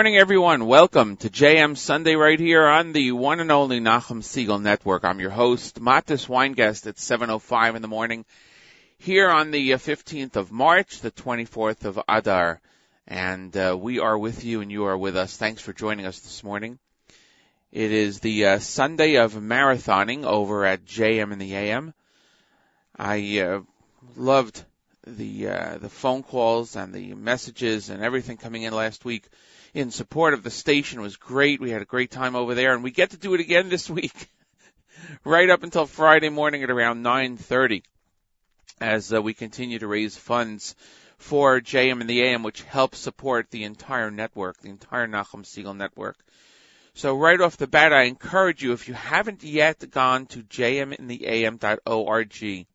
Good morning, everyone. Welcome to JM Sunday right here on the one and only Nachum Segal Network. I'm your host, Matis Weingast at 7.05 in the morning here on the 15th of March, the 24th of Adar. And uh, we are with you and you are with us. Thanks for joining us this morning. It is the uh, Sunday of marathoning over at JM in the AM. I uh, loved the uh, the phone calls and the messages and everything coming in last week in support of the station was great. We had a great time over there, and we get to do it again this week, right up until Friday morning at around 9:30, as uh, we continue to raise funds for JM in the AM, which helps support the entire network, the entire Nachum Segal network. So right off the bat, I encourage you, if you haven't yet gone to jmintheam.org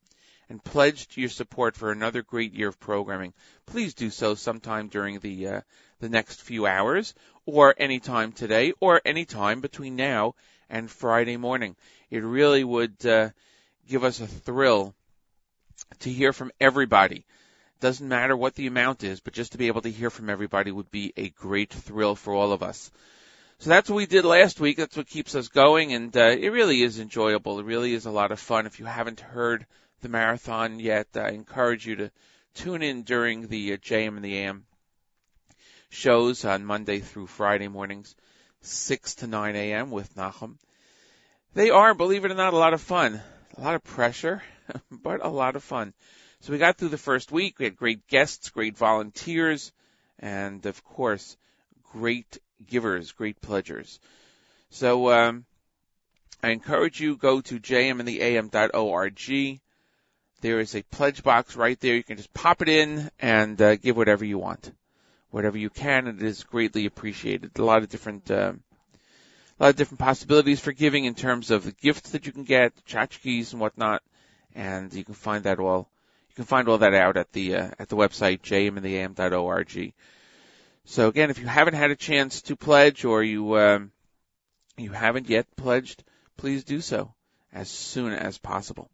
and pledged your support for another great year of programming, please do so sometime during the uh, the next few hours, or any time today, or any time between now and Friday morning. It really would uh, give us a thrill to hear from everybody. Doesn't matter what the amount is, but just to be able to hear from everybody would be a great thrill for all of us. So that's what we did last week. That's what keeps us going, and uh, it really is enjoyable. It really is a lot of fun. If you haven't heard the marathon yet, I encourage you to tune in during the uh, JM in the AM shows on Monday through Friday mornings, 6 to 9 a.m. with Nachum. They are, believe it or not, a lot of fun. A lot of pressure, but a lot of fun. So we got through the first week. We had great guests, great volunteers, and of course, great givers, great pledgers. So um, I encourage you go to jmintheam.org. There is a pledge box right there. You can just pop it in and uh, give whatever you want whatever you can. It is greatly appreciated. A lot of different, uh, a lot of different possibilities for giving in terms of the gifts that you can get, tchotchkes and whatnot, and you can find that all. You can find all that out at the uh, at the website jmintheam.org. So again, if you haven't had a chance to pledge or you um, you haven't yet pledged, please do so as soon as possible.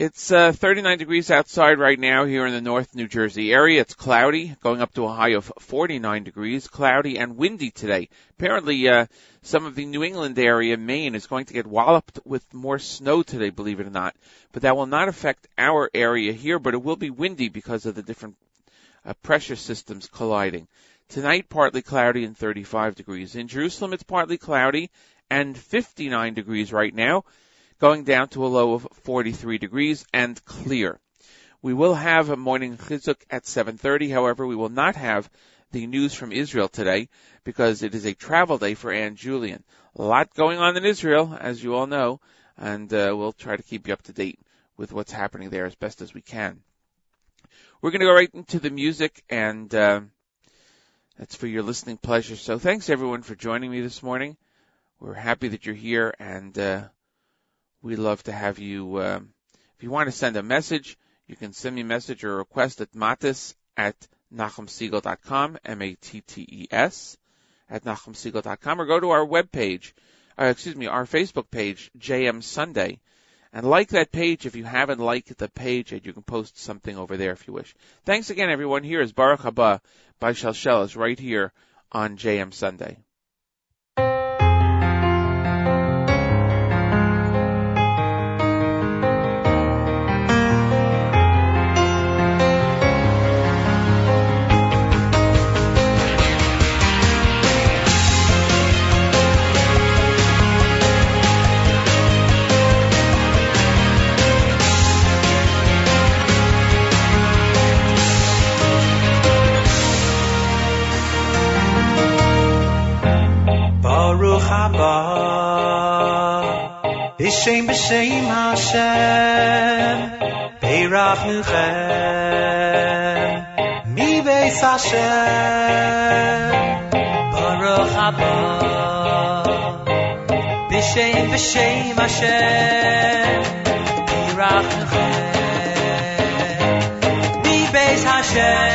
It's uh, 39 degrees outside right now here in the North New Jersey area. It's cloudy, going up to a high of 49 degrees, cloudy and windy today. Apparently, uh, some of the New England area, Maine, is going to get walloped with more snow today, believe it or not. But that will not affect our area here, but it will be windy because of the different uh, pressure systems colliding. Tonight, partly cloudy and 35 degrees. In Jerusalem, it's partly cloudy and 59 degrees right now going down to a low of 43 degrees and clear. We will have a morning chizuk at 7:30. However, we will not have the news from Israel today because it is a travel day for Ann Julian. A lot going on in Israel, as you all know, and uh, we'll try to keep you up to date with what's happening there as best as we can. We're going to go right into the music, and uh, that's for your listening pleasure. So thanks everyone for joining me this morning. We're happy that you're here, and uh, we love to have you. Um, if you want to send a message, you can send me a message or a request at matis at nachumsegal.com, M-A-T-T-E-S, at nachumsegal.com, or go to our webpage, uh, excuse me, our Facebook page, JM Sunday, and like that page if you haven't liked the page, and you can post something over there if you wish. Thanks again, everyone. Here is Baruch Haba by Shalshelas right here on JM Sunday. B'shem b'shem Hashem Beirach Nuchem Mi Beis Hashem. Baruch haba B'shem b'shem Hashem Beirach Nuchem Mi Beis Hashem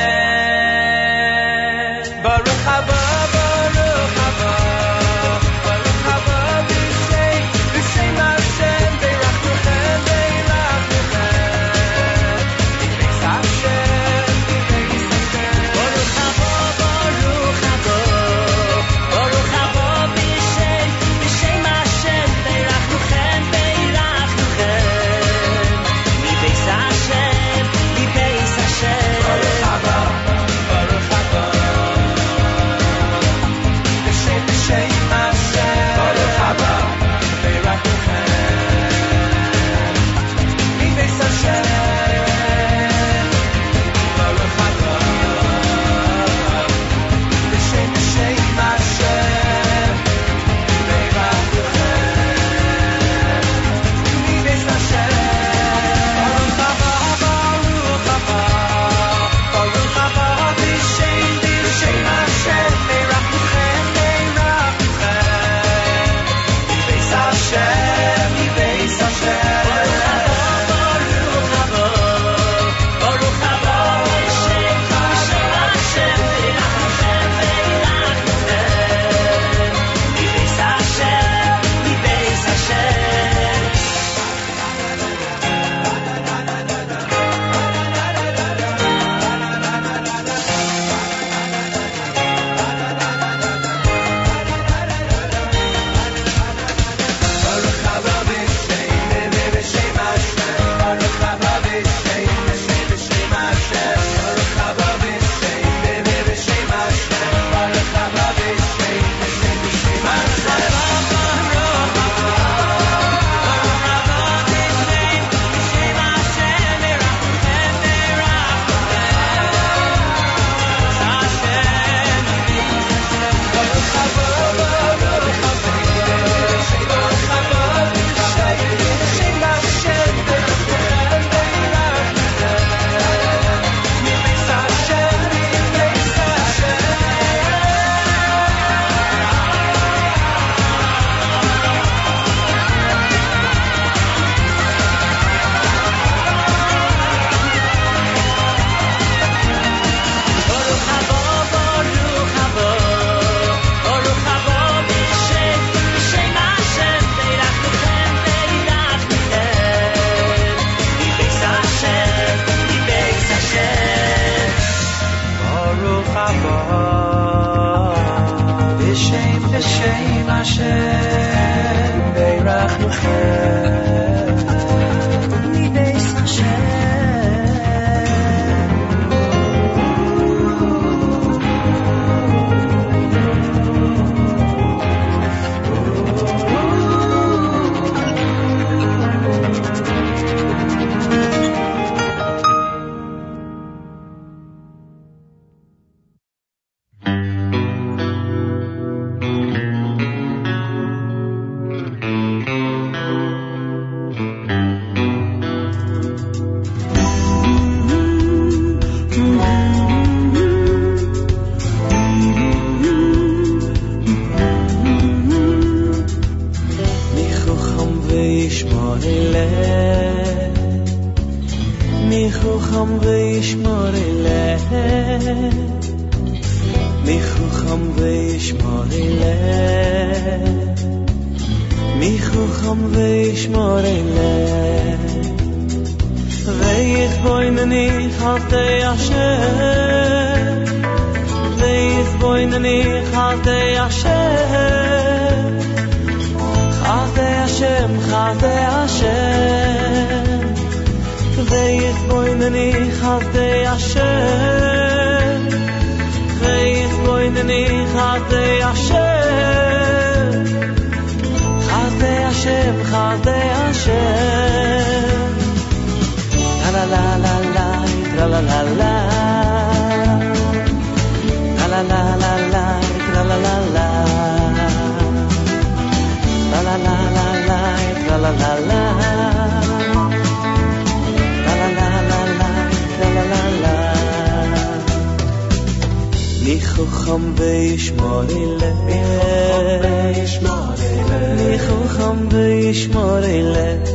חכם וישמור אלך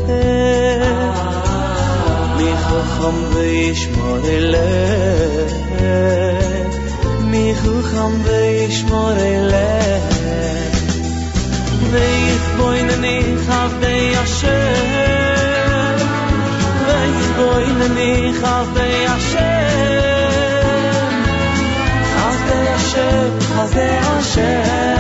מי חכם וישמור אלך מי חכם וישמור אלך ויחבוינני חסדי אשר ויחבוינני חסדי אשר חסדי אשר חסדי אשר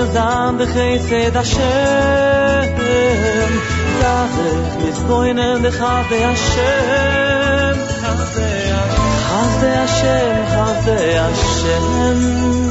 nur zam de khayse da shem. Yazef mit zoynen de khaz de shem khaz de shem khaz de shem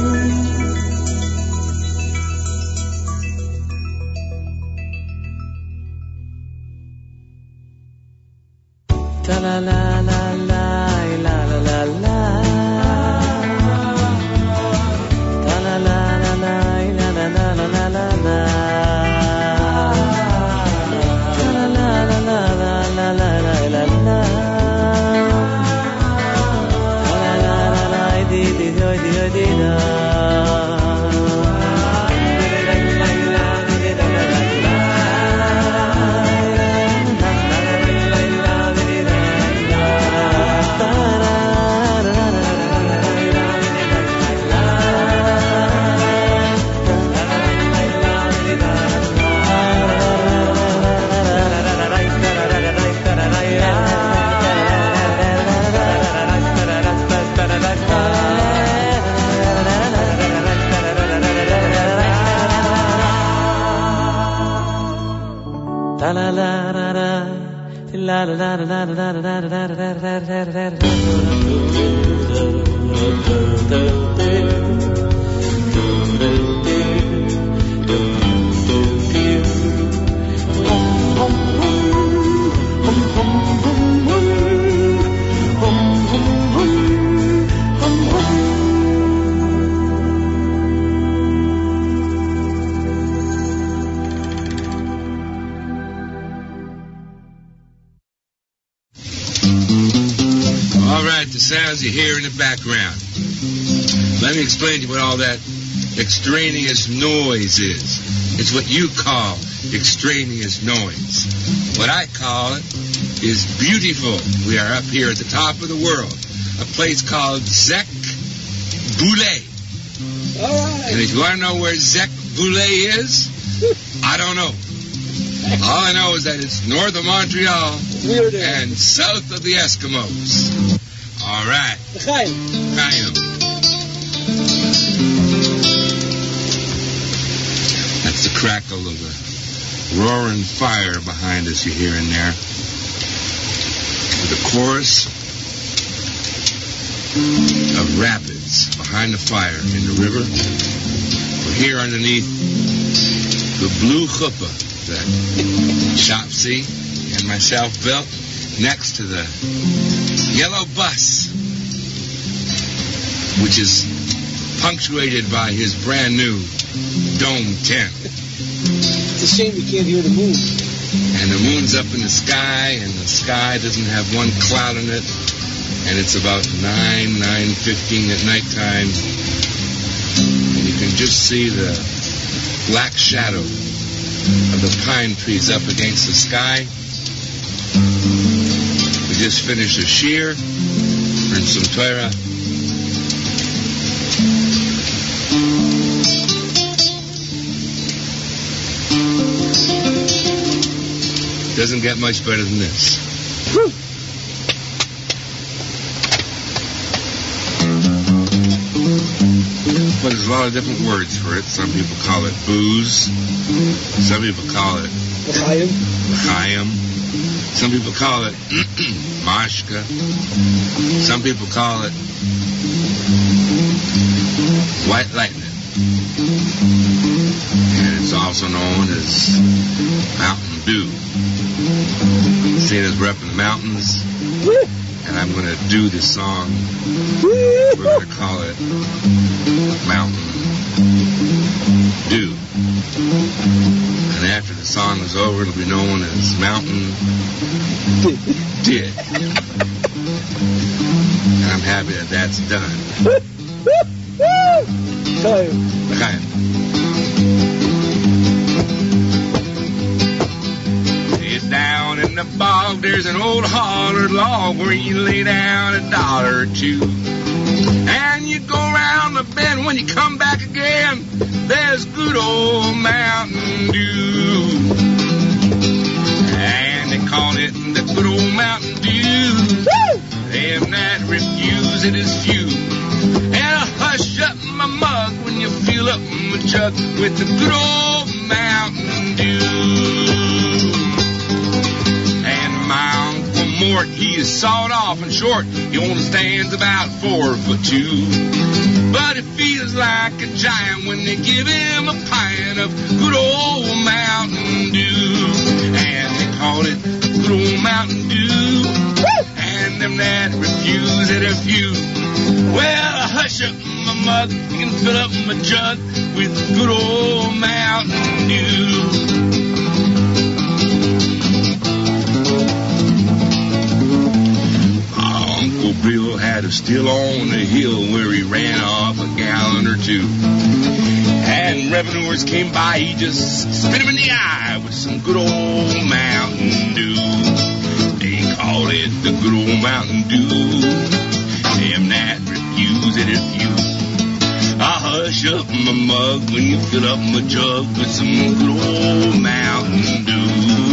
explain to you what all that extraneous noise is. It's what you call extraneous noise. What I call it is beautiful. We are up here at the top of the world, a place called Zek Boulay. Right. And if you want to know where Zek Boulay is, I don't know. All I know is that it's north of Montreal eh? and south of the Eskimos. All right, Chaim. Chaim. Crackle of the roaring fire behind us you hear in there. The chorus of rapids behind the fire in the river. We're here underneath the blue chuppah that Shopsy and myself built next to the yellow bus, which is punctuated by his brand new dome tent. It's a shame you can't hear the moon. And the moon's up in the sky, and the sky doesn't have one cloud in it. And it's about 9, 9.15 at nighttime. And you can just see the black shadow of the pine trees up against the sky. We just finished a shiur and some Torah. Doesn't get much better than this. But there's a lot of different words for it. Some people call it booze. Some people call it Chaim. Chaim. Some people call it Mashka. Some people call it White Lightning. And it's also known as Mountain Dew. Seeing as we're up in the mountains, and I'm going to do this song, we're going to call it Mountain Dew. And after the song is over, it'll be known as Mountain Did. And I'm happy that that's done. Okay. It's down in the bog, there's an old hollered log where you lay down a dollar or two. And you go around the bend when you come back again, there's good old Mountain Dew. And they call it the good old Mountain Dew. Them that refuse it is few. Hush up my mug when you fill up my jug with the good old Mountain Dew. And my Uncle Mort, he is sawed off and short. He only stands about four foot two. But it feels like a giant when they give him a pint of good old Mountain Dew. And they call it good old Mountain Dew. And them that refuse it are few. Well, hush up mug, you can fill up my jug with good old Mountain Dew. Uncle Bill had a still on the hill where he ran off a gallon or two. And revenuers came by, he just spit him in the eye with some good old Mountain Dew. They call it the good old Mountain Dew. Them that refuse it if you. I hush up my mug when you fill up my jug with some good old Mountain Dew.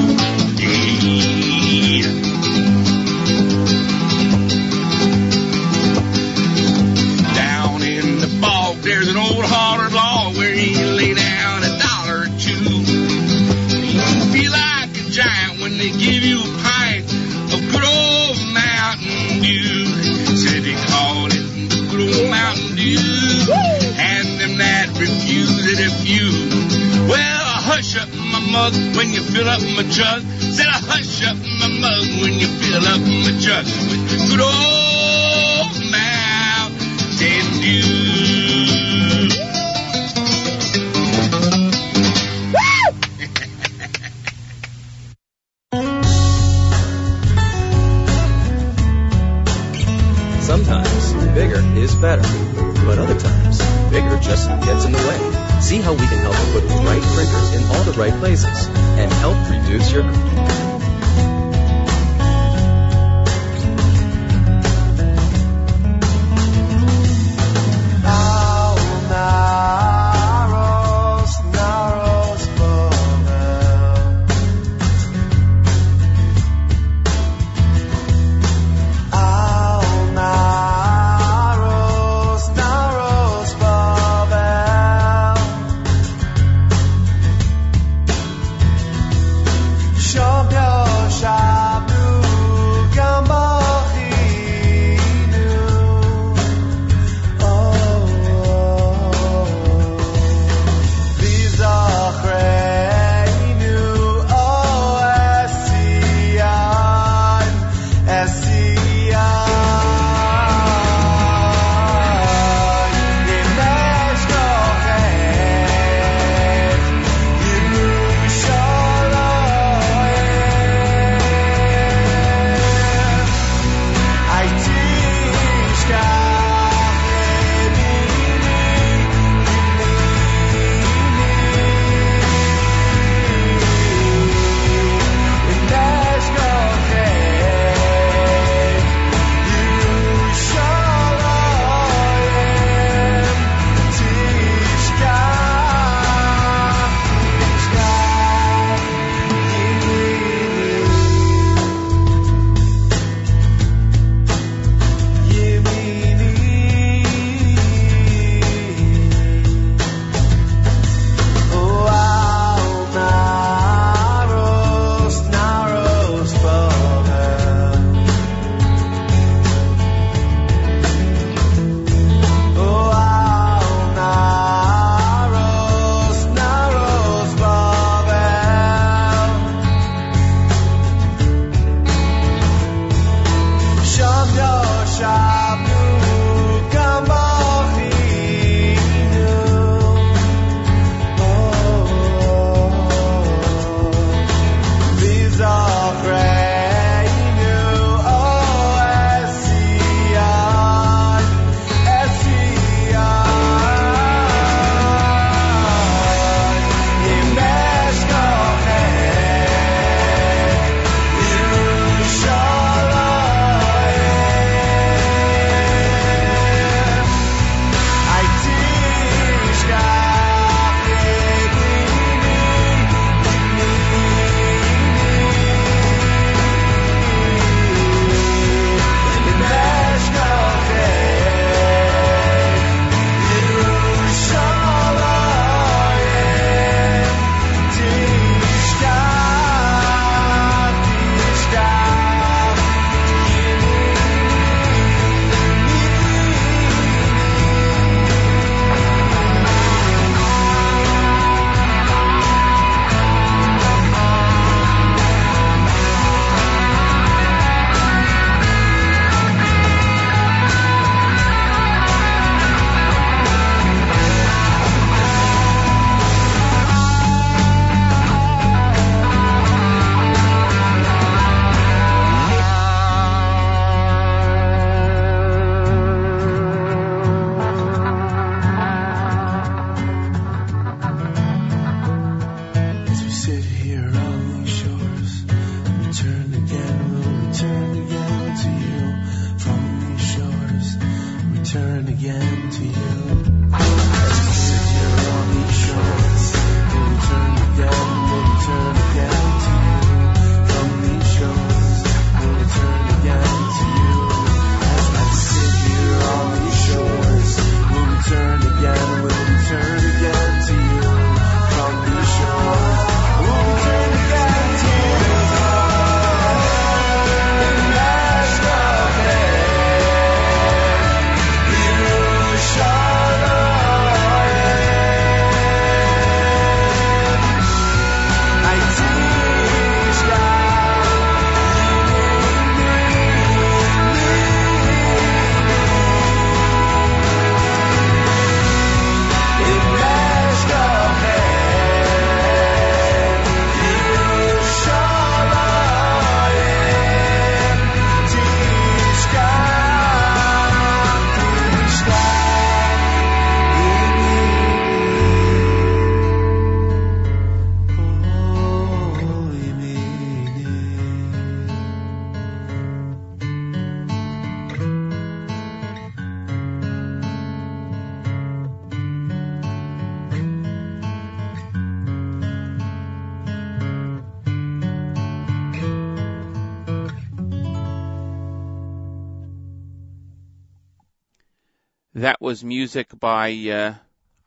Was music by uh,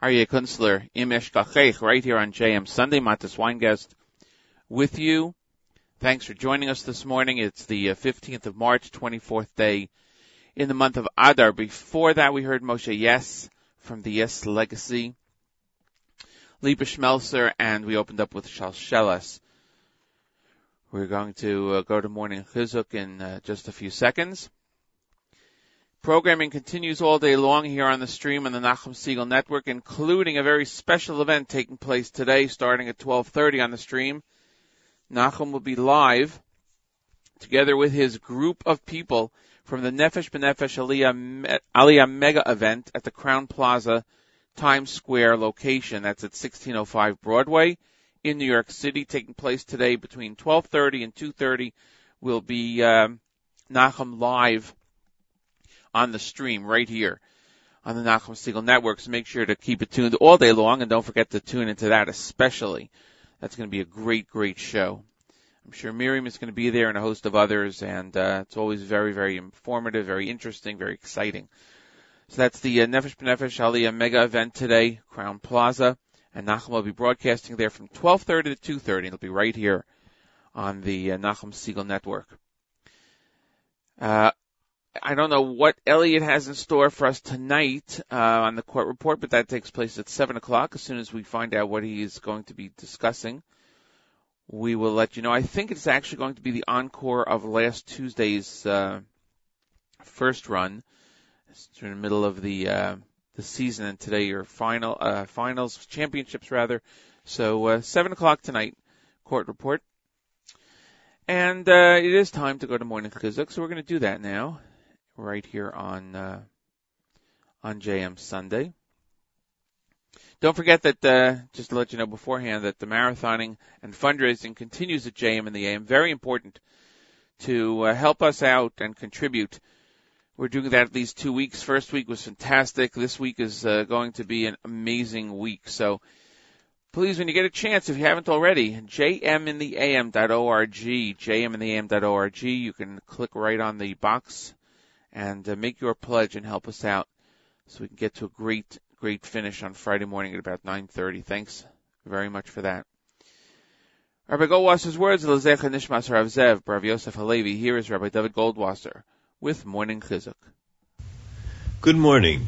Aryeh Kunstler, Im right here on JM Sunday. Matis Weingast with you. Thanks for joining us this morning. It's the uh, 15th of March, 24th day in the month of Adar. Before that, we heard Moshe Yess from the Yess Legacy, Liba Schmelzer, and we opened up with Shalshelas. We're going to uh, go to Morning Chizuk in uh, just a few seconds. Programming continues all day long here on the stream on the Nachum Segal Network, including a very special event taking place today, starting at 12:30 on the stream. Nachum will be live together with his group of people from the Nefesh B'Nefesh Aliyah, Aliyah Mega event at the Crowne Plaza Times Square location. That's at 1605 Broadway in New York City, taking place today between 12:30 and 2:30. Will be um, Nachum live on the stream right here on the Nachum Segal Network. So make sure to keep it tuned all day long and don't forget to tune into that especially. That's going to be a great, great show. I'm sure Miriam is going to be there and a host of others and uh, it's always very, very informative, very interesting, very exciting. So that's the uh, Nefesh B'Nefesh Aliyah mega event today, Crowne Plaza. And Nachum will be broadcasting there from 12.30 to 2.30. It'll be right here on the uh, Nachum Segal Network. Uh, I don't know what Elliot has in store for us tonight uh, on the court report, but that takes place at seven o'clock. As soon as we find out what he is going to be discussing, we will let you know. I think it's actually going to be the encore of last Tuesday's uh, first run. It's in the middle of the uh, the season, and today your final uh, finals championships rather. So uh, seven o'clock tonight, court report. And uh, it is time to go to morning chizuk, so we're going to do that now right here on uh, on JM Sunday. Don't forget that, uh, just to let you know beforehand, that the marathoning and fundraising continues at JM in the AM. Very important to uh, help us out and contribute. We're doing that at least two weeks. First week was fantastic. This week is uh, going to be an amazing week. So please, when you get a chance, if you haven't already, jmintheam.org, jmintheam.org, you can click right on the box and uh, make your pledge and help us out so we can get to a great, great finish on Friday morning at about 9.30. Thanks very much for that. Rabbi Goldwasser's words, Lezecha Nishmas Rav Zev, Rav Yosef Halevi. Here is Rabbi David Goldwasser with Morning Chizuk. Good morning.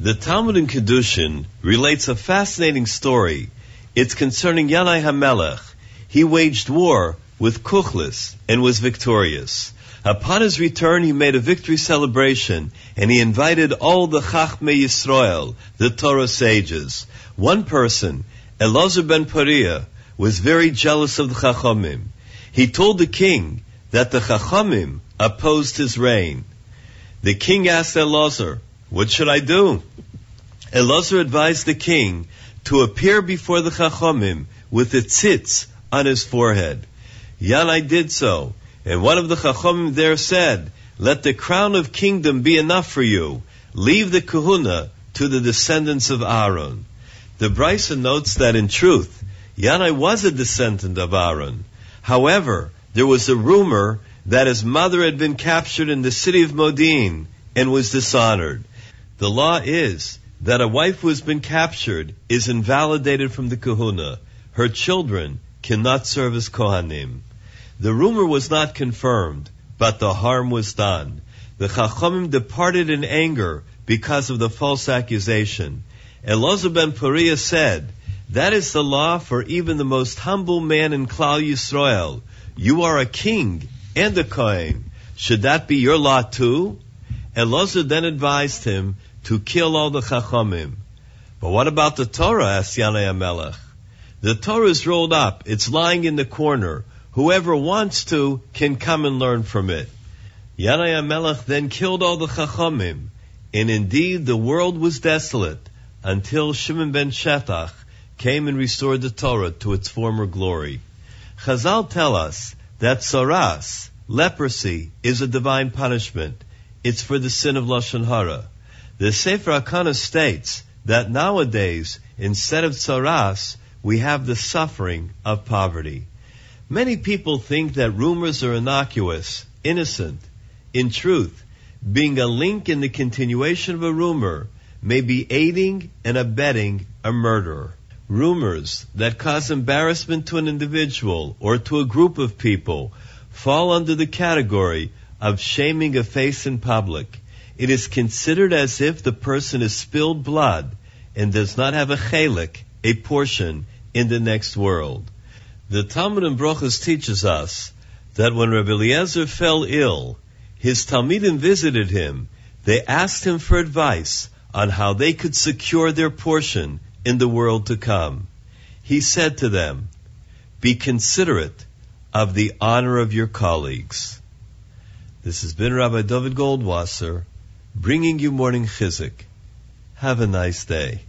The Talmud in Kedushin relates a fascinating story. It's concerning Yanai HaMelech. He waged war with Kuchlis and was victorious. Upon his return, he made a victory celebration, and he invited all the Chachmei Yisrael, the Torah sages. One person, Elazar ben Pariah, was very jealous of the Chachamim. He told the king that the Chachamim opposed his reign. The king asked Elazar, what should I do? Elazar advised the king to appear before the Chachamim with a tzitz on his forehead. Yanai did so, and one of the Chachamim there said, Let the crown of kingdom be enough for you. Leave the kahuna to the descendants of Aaron. The Bryson notes that in truth, Yanai was a descendant of Aaron. However, there was a rumor that his mother had been captured in the city of Modin and was dishonored. The law is that a wife who has been captured is invalidated from the kahuna. Her children cannot serve as Kohanim. The rumor was not confirmed, but the harm was done. The Chachamim departed in anger because of the false accusation. Elazar ben Pariah said, that is the law for even the most humble man in Klal Yisrael. You are a king and a Kohen. Should that be your law too? Elazar then advised him to kill all the Chachamim. But what about the Torah? asked Yanai HaMelech. The Torah is rolled up. It's lying in the corner. Whoever wants to can come and learn from it. Yanai HaMelech then killed all the Chachamim, and indeed the world was desolate until Shimon ben Shetach came and restored the Torah to its former glory. Chazal tell us that tzaraas, leprosy, is a divine punishment. It's for the sin of Lashon Hara. The Sefer HaKana states that nowadays, instead of tzaraas, we have the suffering of poverty. Many people think that rumors are innocuous, innocent. In truth, being a link in the continuation of a rumor may be aiding and abetting a murderer. Rumors that cause embarrassment to an individual or to a group of people fall under the category of shaming a face in public. It is considered as if the person has spilled blood and does not have a chelek, a portion, in the next world. The Talmud in Brochus teaches us that when Rabbi Eliezer fell ill, his Talmidim visited him. They asked him for advice on how they could secure their portion in the world to come. He said to them, Be considerate of the honor of your colleagues. This has been Rabbi David Goldwasser bringing you morning chizuk. Have a nice day.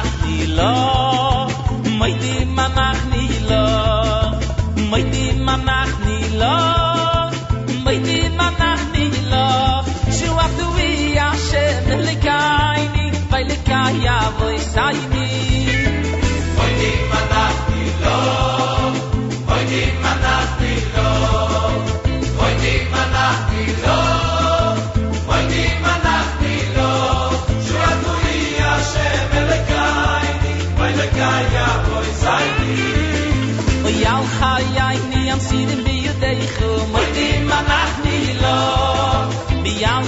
mach ni lo mei di ma mach ni lo mei di ma mach ni lo mei di ma mach ni lo. Shu af du wi a shem le kai ni vai le ya voi sai sidim bi yudei khum. Mutim anach ni lo. Bi yam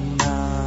now.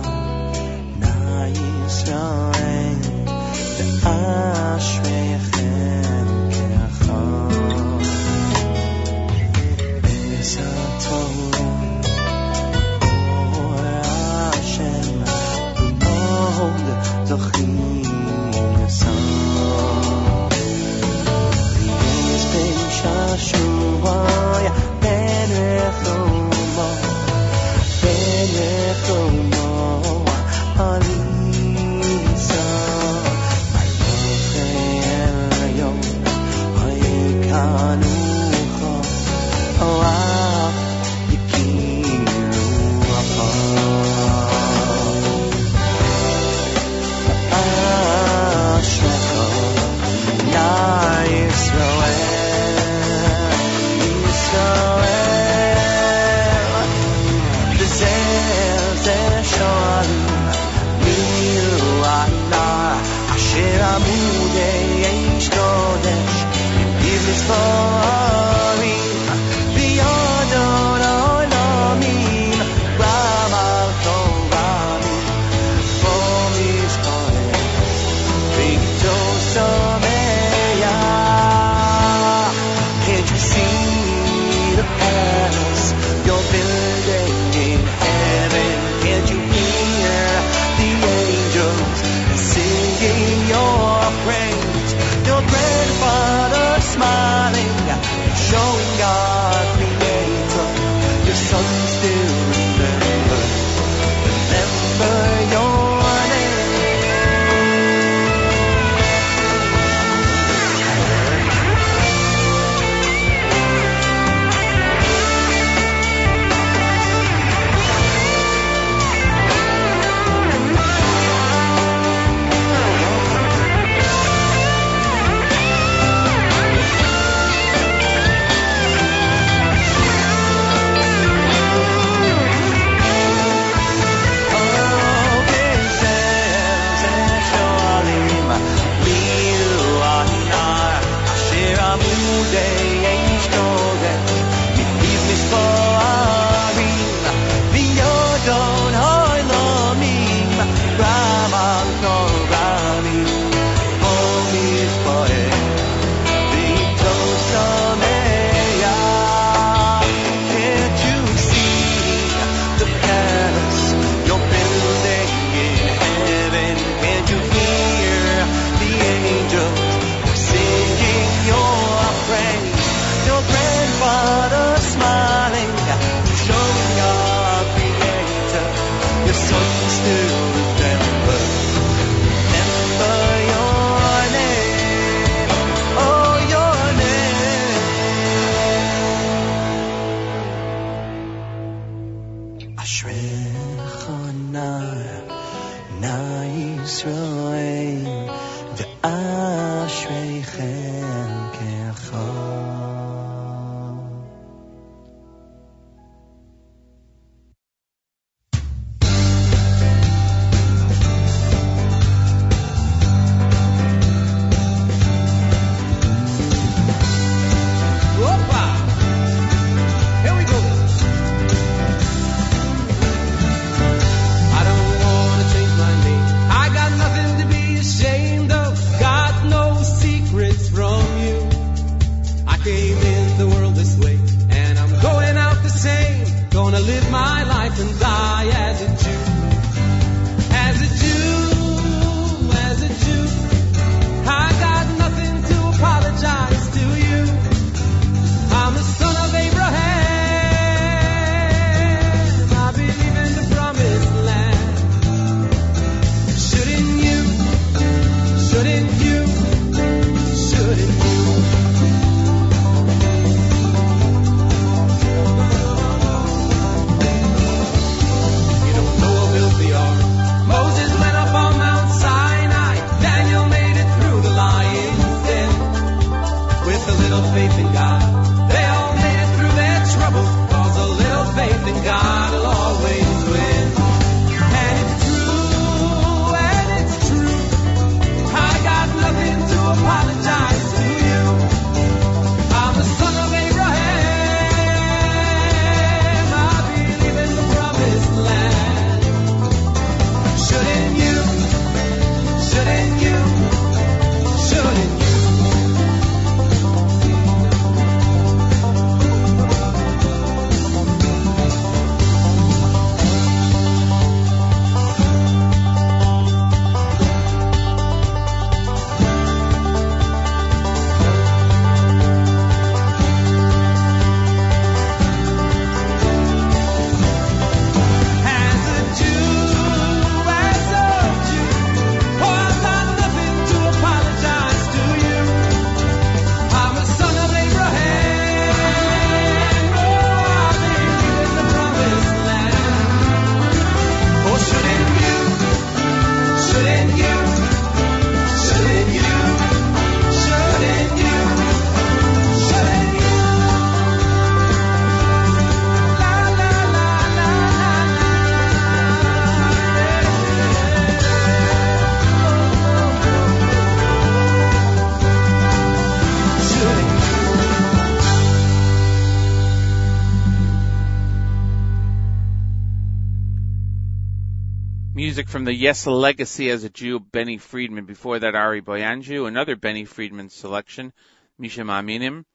From the Yess Legacy as a Jew, Benny Friedman. Before that, Ari Boyanju, another Benny Friedman selection, Misha Ma'aminim.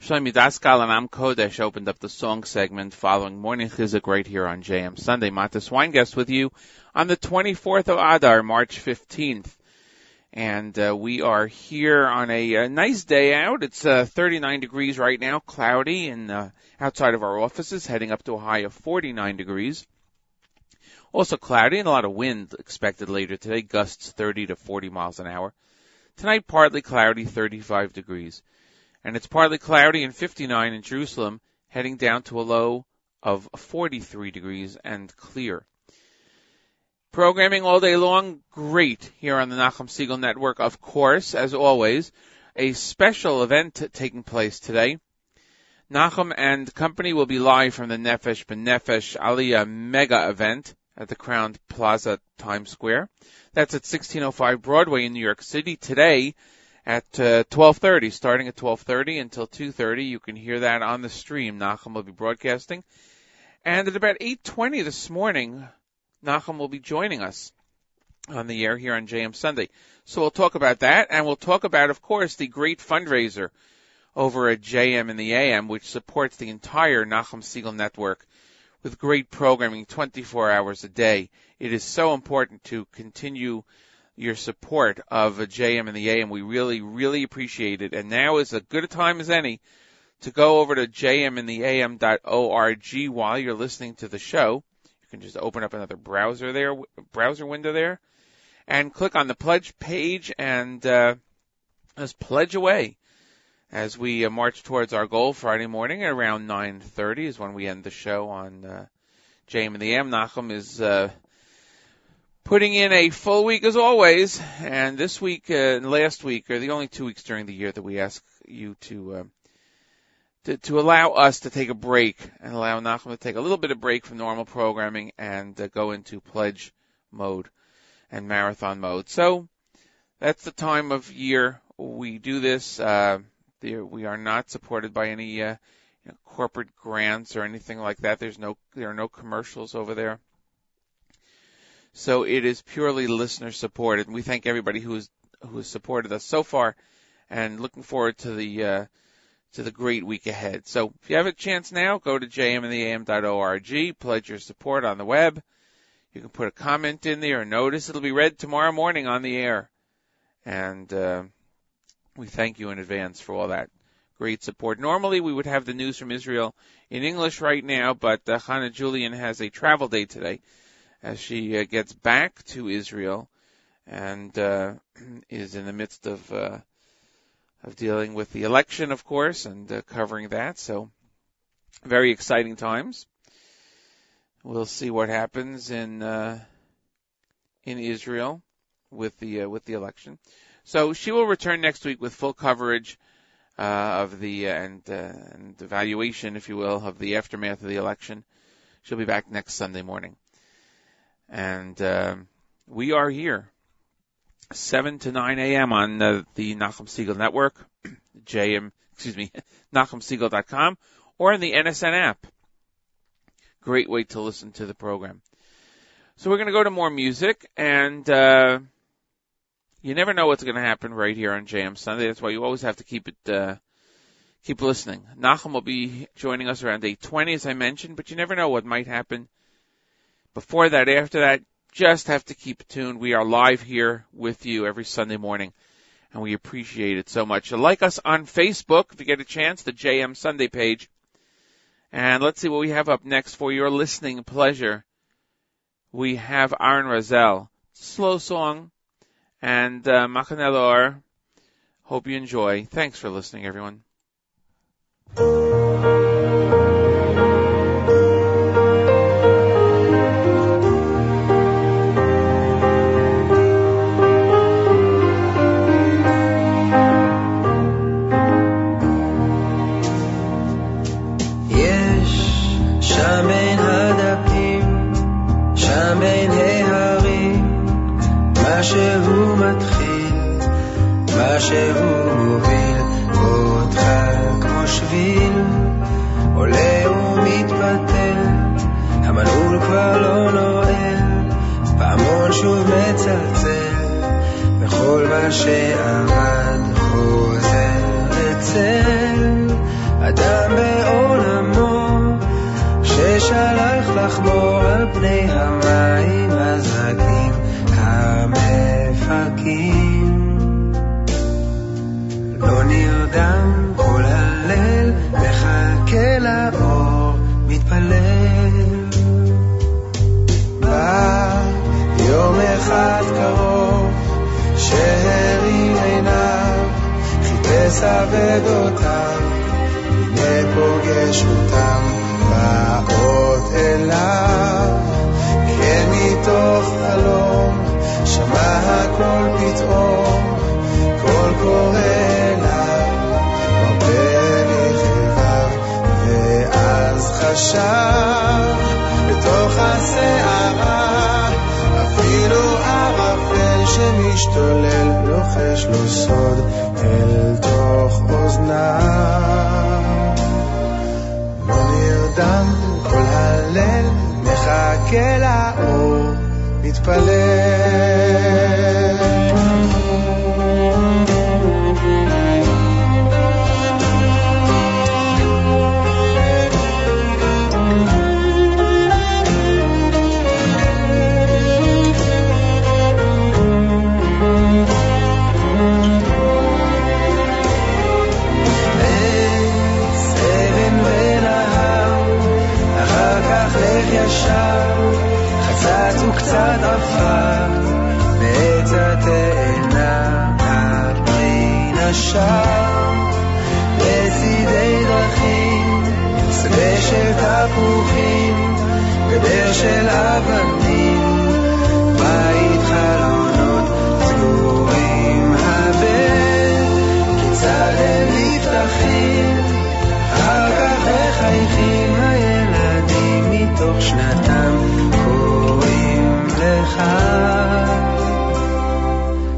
Shlomi Daskal and Am Kodesh opened up the song segment following Morning Chizuk right here on JM Sunday. Matis Weingast with you on the 24th of Adar, March 15th. And uh, we are here on a, a nice day out. It's uh, 39 degrees right now, cloudy, and uh, outside of our offices, heading up to a high of 49 degrees. Also cloudy and a lot of wind expected later today, gusts 30 to 40 miles an hour. Tonight, partly cloudy, 35 degrees. And it's partly cloudy and 59 in Jerusalem, heading down to a low of 43 degrees and clear. Programming all day long, great here on the Nachum Segal Network, of course, as always. A special event taking place today. Nachum and company will be live from the Nefesh B'Nefesh Aliyah mega event at the Crowne Plaza Times Square. That's at 1605 Broadway in New York City today at uh, 12:30, starting at 12:30 until 2:30. You can hear that on the stream. Nachum will be broadcasting, and at about 8:20 this morning, Nachum will be joining us on the air here on JM Sunday. So we'll talk about that, and we'll talk about, of course, the great fundraiser over at JM in the AM, which supports the entire Nachum Segal network with great programming 24 hours a day. It is so important to continue your support of JM in the AM. We really, really appreciate it. And now is as good a time as any to go over to jmintheam.org while you're listening to the show. You can just open up another browser there, browser window there, and click on the pledge page and uh, just pledge away as we uh, march towards our goal Friday morning at around 9:30 is when we end the show on uh, JM in the AM. Nachum is uh, putting in a full week as always, and this week uh, and last week are the only two weeks during the year that we ask you to. Uh, to, to allow us to take a break and allow Nachum to take a little bit of break from normal programming and uh, go into pledge mode and marathon mode. So that's the time of year we do this. Uh, there, we are not supported by any uh, you know, corporate grants or anything like that. There's no, there are no commercials over there. So it is purely listener supported, and we thank everybody who has who has supported us so far, and looking forward to the uh, to the great week ahead. So if you have a chance now, go to jmintheam.org, pledge your support on the web. You can put a comment in there, notice. It'll be read tomorrow morning on the air, and uh, we thank you in advance for all that great support. Normally we would have the news from Israel in English right now, but uh, Hannah Julian has a travel day today as she uh, gets back to Israel and uh, is in the midst of uh, of dealing with the election, of course, and uh, covering that. So, very exciting times. We'll see what happens in uh, in Israel with the uh, with the election. So she will return next week with full coverage uh, of the uh, and uh, and evaluation, if you will, of the aftermath of the election. She'll be back next Sunday morning, and um, we are here 7 to 9 a.m. on uh, the Nachum Segal Network, JM, excuse me, NachumSegal.com, or in the NSN app. Great way to listen to the program. So we're going to go to more music, and uh, you never know what's going to happen right here on JM Sunday. That's why you always have to keep it, uh, keep listening. Nachum will be joining us around 8:20, as I mentioned, but you never know what might happen before that, after that just have to keep tuned. We are live here with you every Sunday morning, and we appreciate it so much. Like us on Facebook if you get a chance, the JM Sunday page. And let's see what we have up next for your listening pleasure. We have Aaron Razel, slow song, and uh. Hope you enjoy. Thanks for listening, everyone. מה שאבד חוזר אצל אדם בעולמו, ששלח לחבור על פני המים חיפש אבדותיו, הנה פוגש אותם, באות אליו, כן מתוך חלום, שמע הכל פתאום, קול קורא אליו, מרפא לכאביו, ואז חשב, בתוך הסערה, שמשתולל, לוחש לו סוד אל תוך אוזניו. לא נרדם כל הליל, מחכה לאור, מתפלל. וקצת עפר, בעץ התאנה הפרי נשר, בצידי דרכים, שדה של תפוחים, גדר של אבנים, בית חלונות סגורים הבן, כיצד הם נפתחים, אחר כך מחייכים הילדים מתוך שנתם, לך.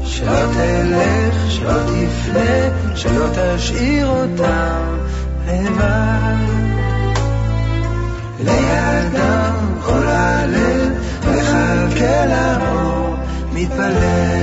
שלא תלך, שלא תפנה, שלא תשאיר אותם לבד. לידם כל הלב, מחכה לאור, מתפלל.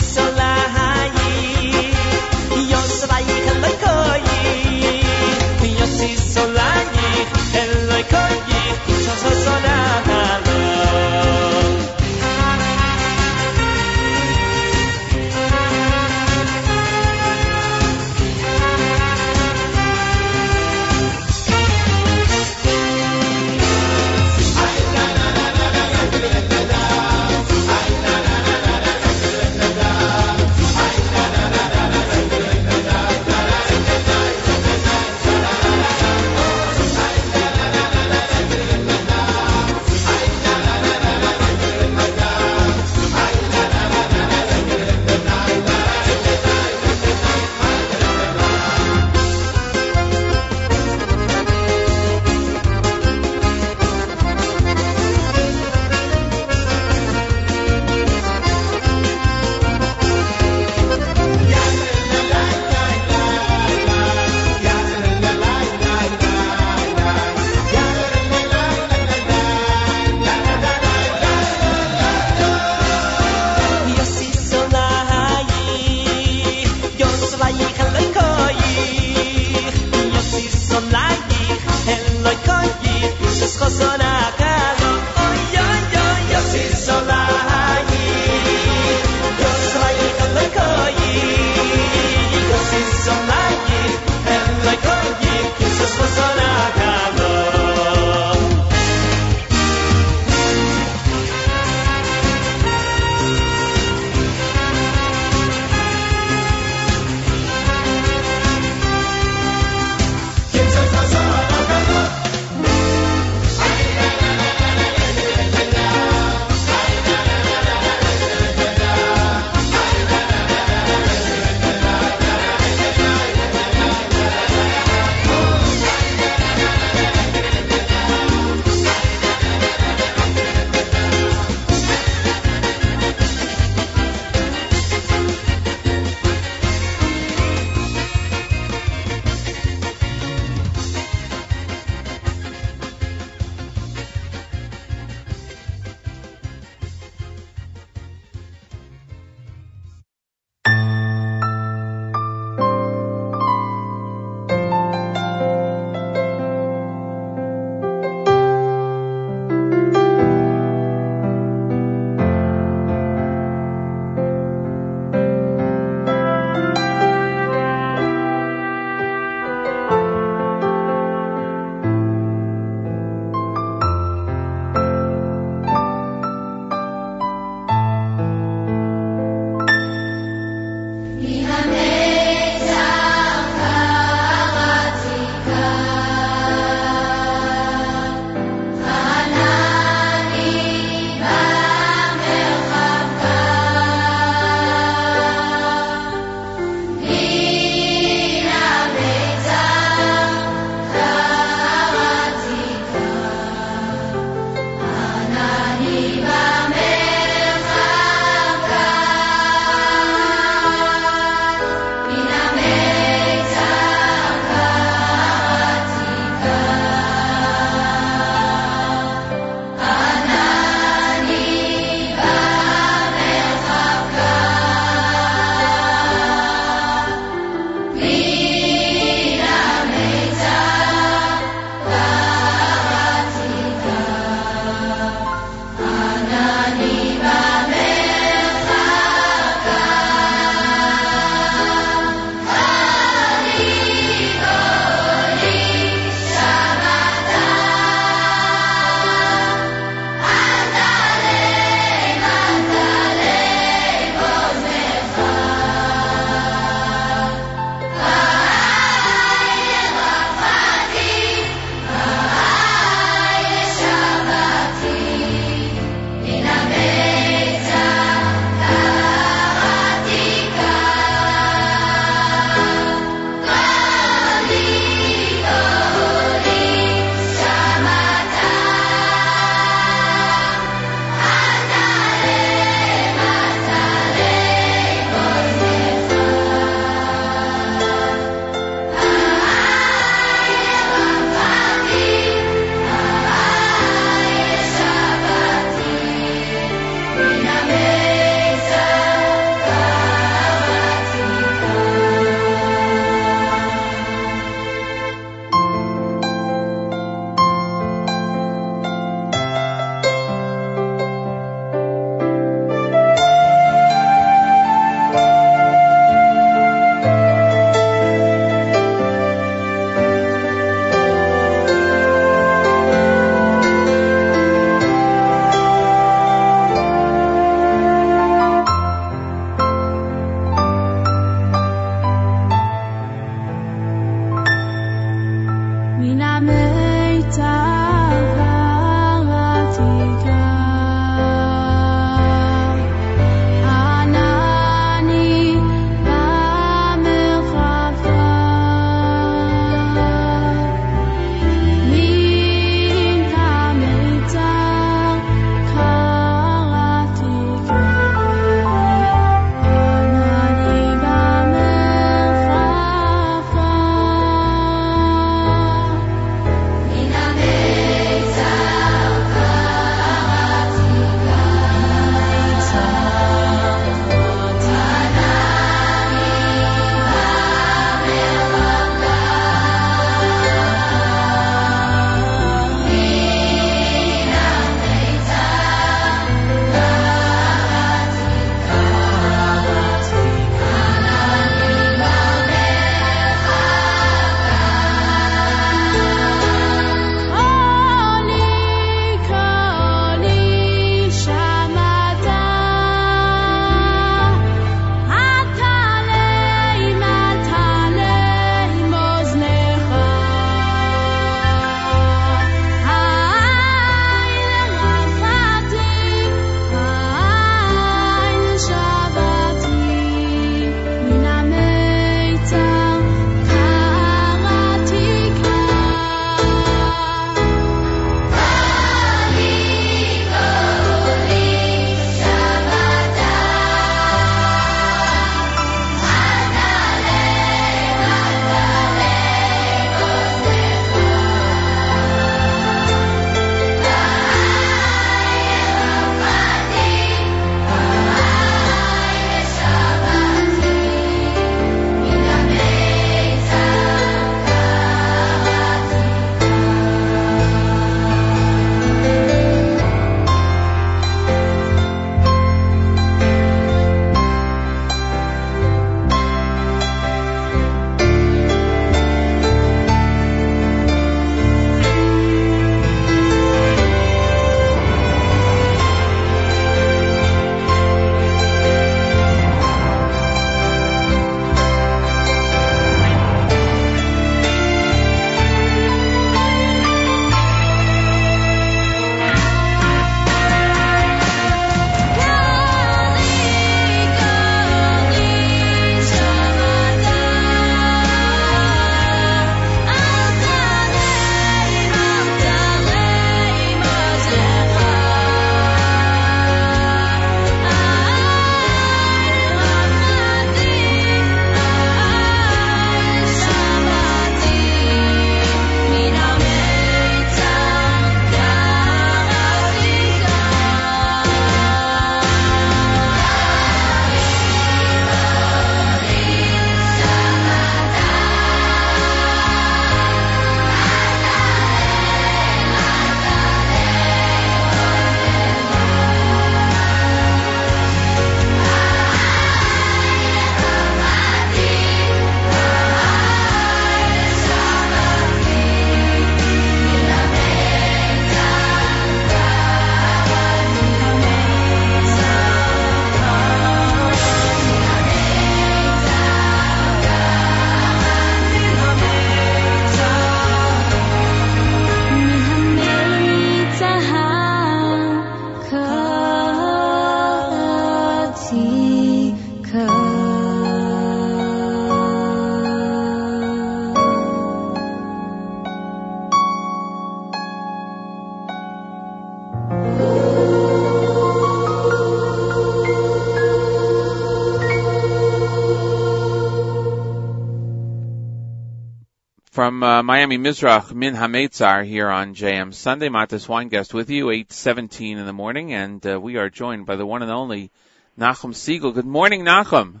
From uh, Miami Mizrach, Min Hametzar here on JM Sunday. Matis Weingast with you, 8.17 in the morning, and uh, we are joined by the one and only Nachum Segal. Good morning, Nachum.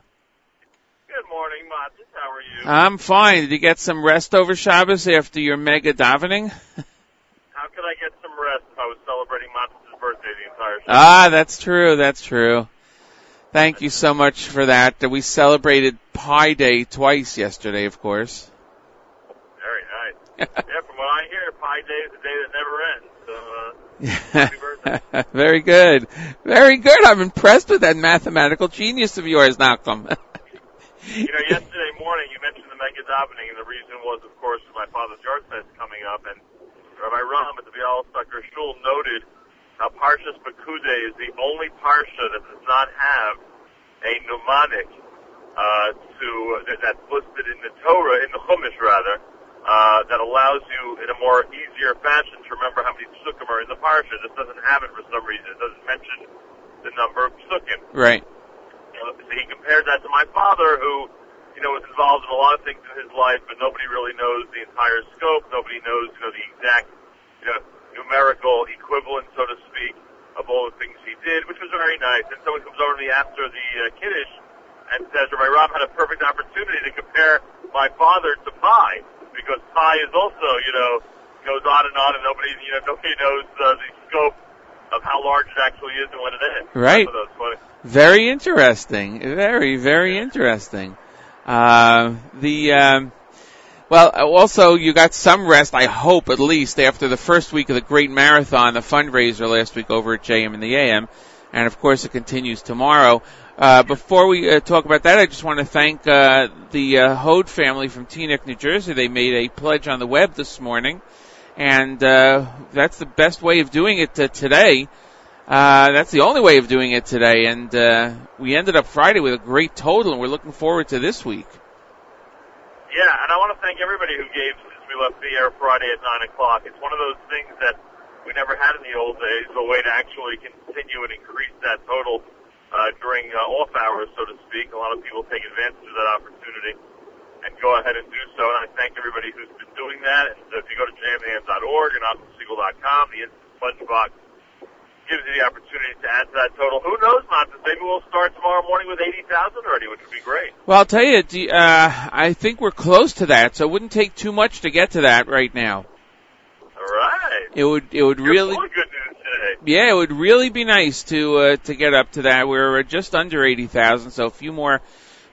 Good morning, Matis. How are you? I'm fine. Did you get some rest over Shabbos after your mega davening? How could I get some rest if I was celebrating Matis' birthday the entire show? Ah, that's true. That's true. Thank you so much for that. We celebrated Pi Day twice yesterday, of course. Yeah, from what I hear, Pi Day is a day that never ends. So, uh, happy birthday. Very good. Very good. I'm impressed with that mathematical genius of yours, Nachum. You know, yesterday morning you mentioned the mega davening, and the reason was, of course, my father's yahrzeit coming up, and Rabbi Ram at the Bialystoker Shul noted how Parshas Pekude is the only parsha that does not have a mnemonic uh, to that, that's listed in the Torah, in the Chumash rather, uh, that allows you in a more easier fashion to remember how many psukim are in the parsha. This doesn't have it for some reason. It doesn't mention the number of psukim. right. Uh, so he compared that to my father, who, you know, was involved in a lot of things in his life, but nobody really knows the entire scope. Nobody knows, you know, the exact, you know, numerical equivalent, so to speak, of all the things he did, which was very nice. And someone comes over to me after the uh, kiddush and says, Rabbi Rob had a perfect opportunity to compare my father to Pi, because Pi is also, you know, goes on and on, and nobody, you know, nobody knows uh, the scope of how large it actually is and what it is. Right. So that's funny. Very interesting. Very, very interesting. Uh, the, um, well, also you got some rest, I hope at least, after the first week of the Great Marathon, the fundraiser last week over at JM in the AM. And of course it continues tomorrow. Uh, before we uh, talk about that, I just want to thank uh, the uh, Hode family from Teaneck, New Jersey. They made a pledge on the web this morning, and uh, that's the best way of doing it uh, today. Uh, that's the only way of doing it today, and uh, we ended up Friday with a great total, and we're looking forward to this week. Yeah, and I want to thank everybody who gave since we left the air Friday at 9 o'clock. It's one of those things that we never had in the old days, a way to actually continue and increase that total uh, during uh, off hours, so to speak. A lot of people take advantage of that opportunity and go ahead and do so. And I thank everybody who's been doing that. And if you go to jmintheam.org and nachumsegal.com, the instant sponge box gives you the opportunity to add to that total. Who knows, Matis? Maybe we'll start tomorrow morning with 80,000 already, which would be great. Well, I'll tell you, uh, I think we're close to that, so it wouldn't take too much to get to that right now. All right. It would, it would really, good today. yeah, it would really be nice to uh, to get up to that. We're just under eighty thousand, so a few more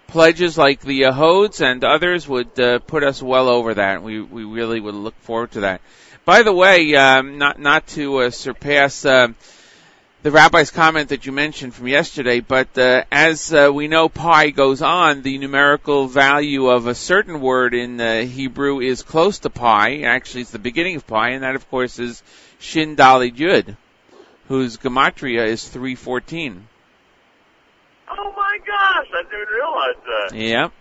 pledges like the uh, Hodes and others would uh, put us well over that. We we really would look forward to that. By the way, um, not not to uh, surpass. Uh, the rabbi's comment that you mentioned from yesterday, but uh, as uh, we know, pi goes on. The numerical value of a certain word in uh, Hebrew is close to pi. Actually, it's the beginning of pi, and that, of course, is Shin Daled Yud, whose gematria is three fourteen. Oh my gosh, I didn't realize that. Yep.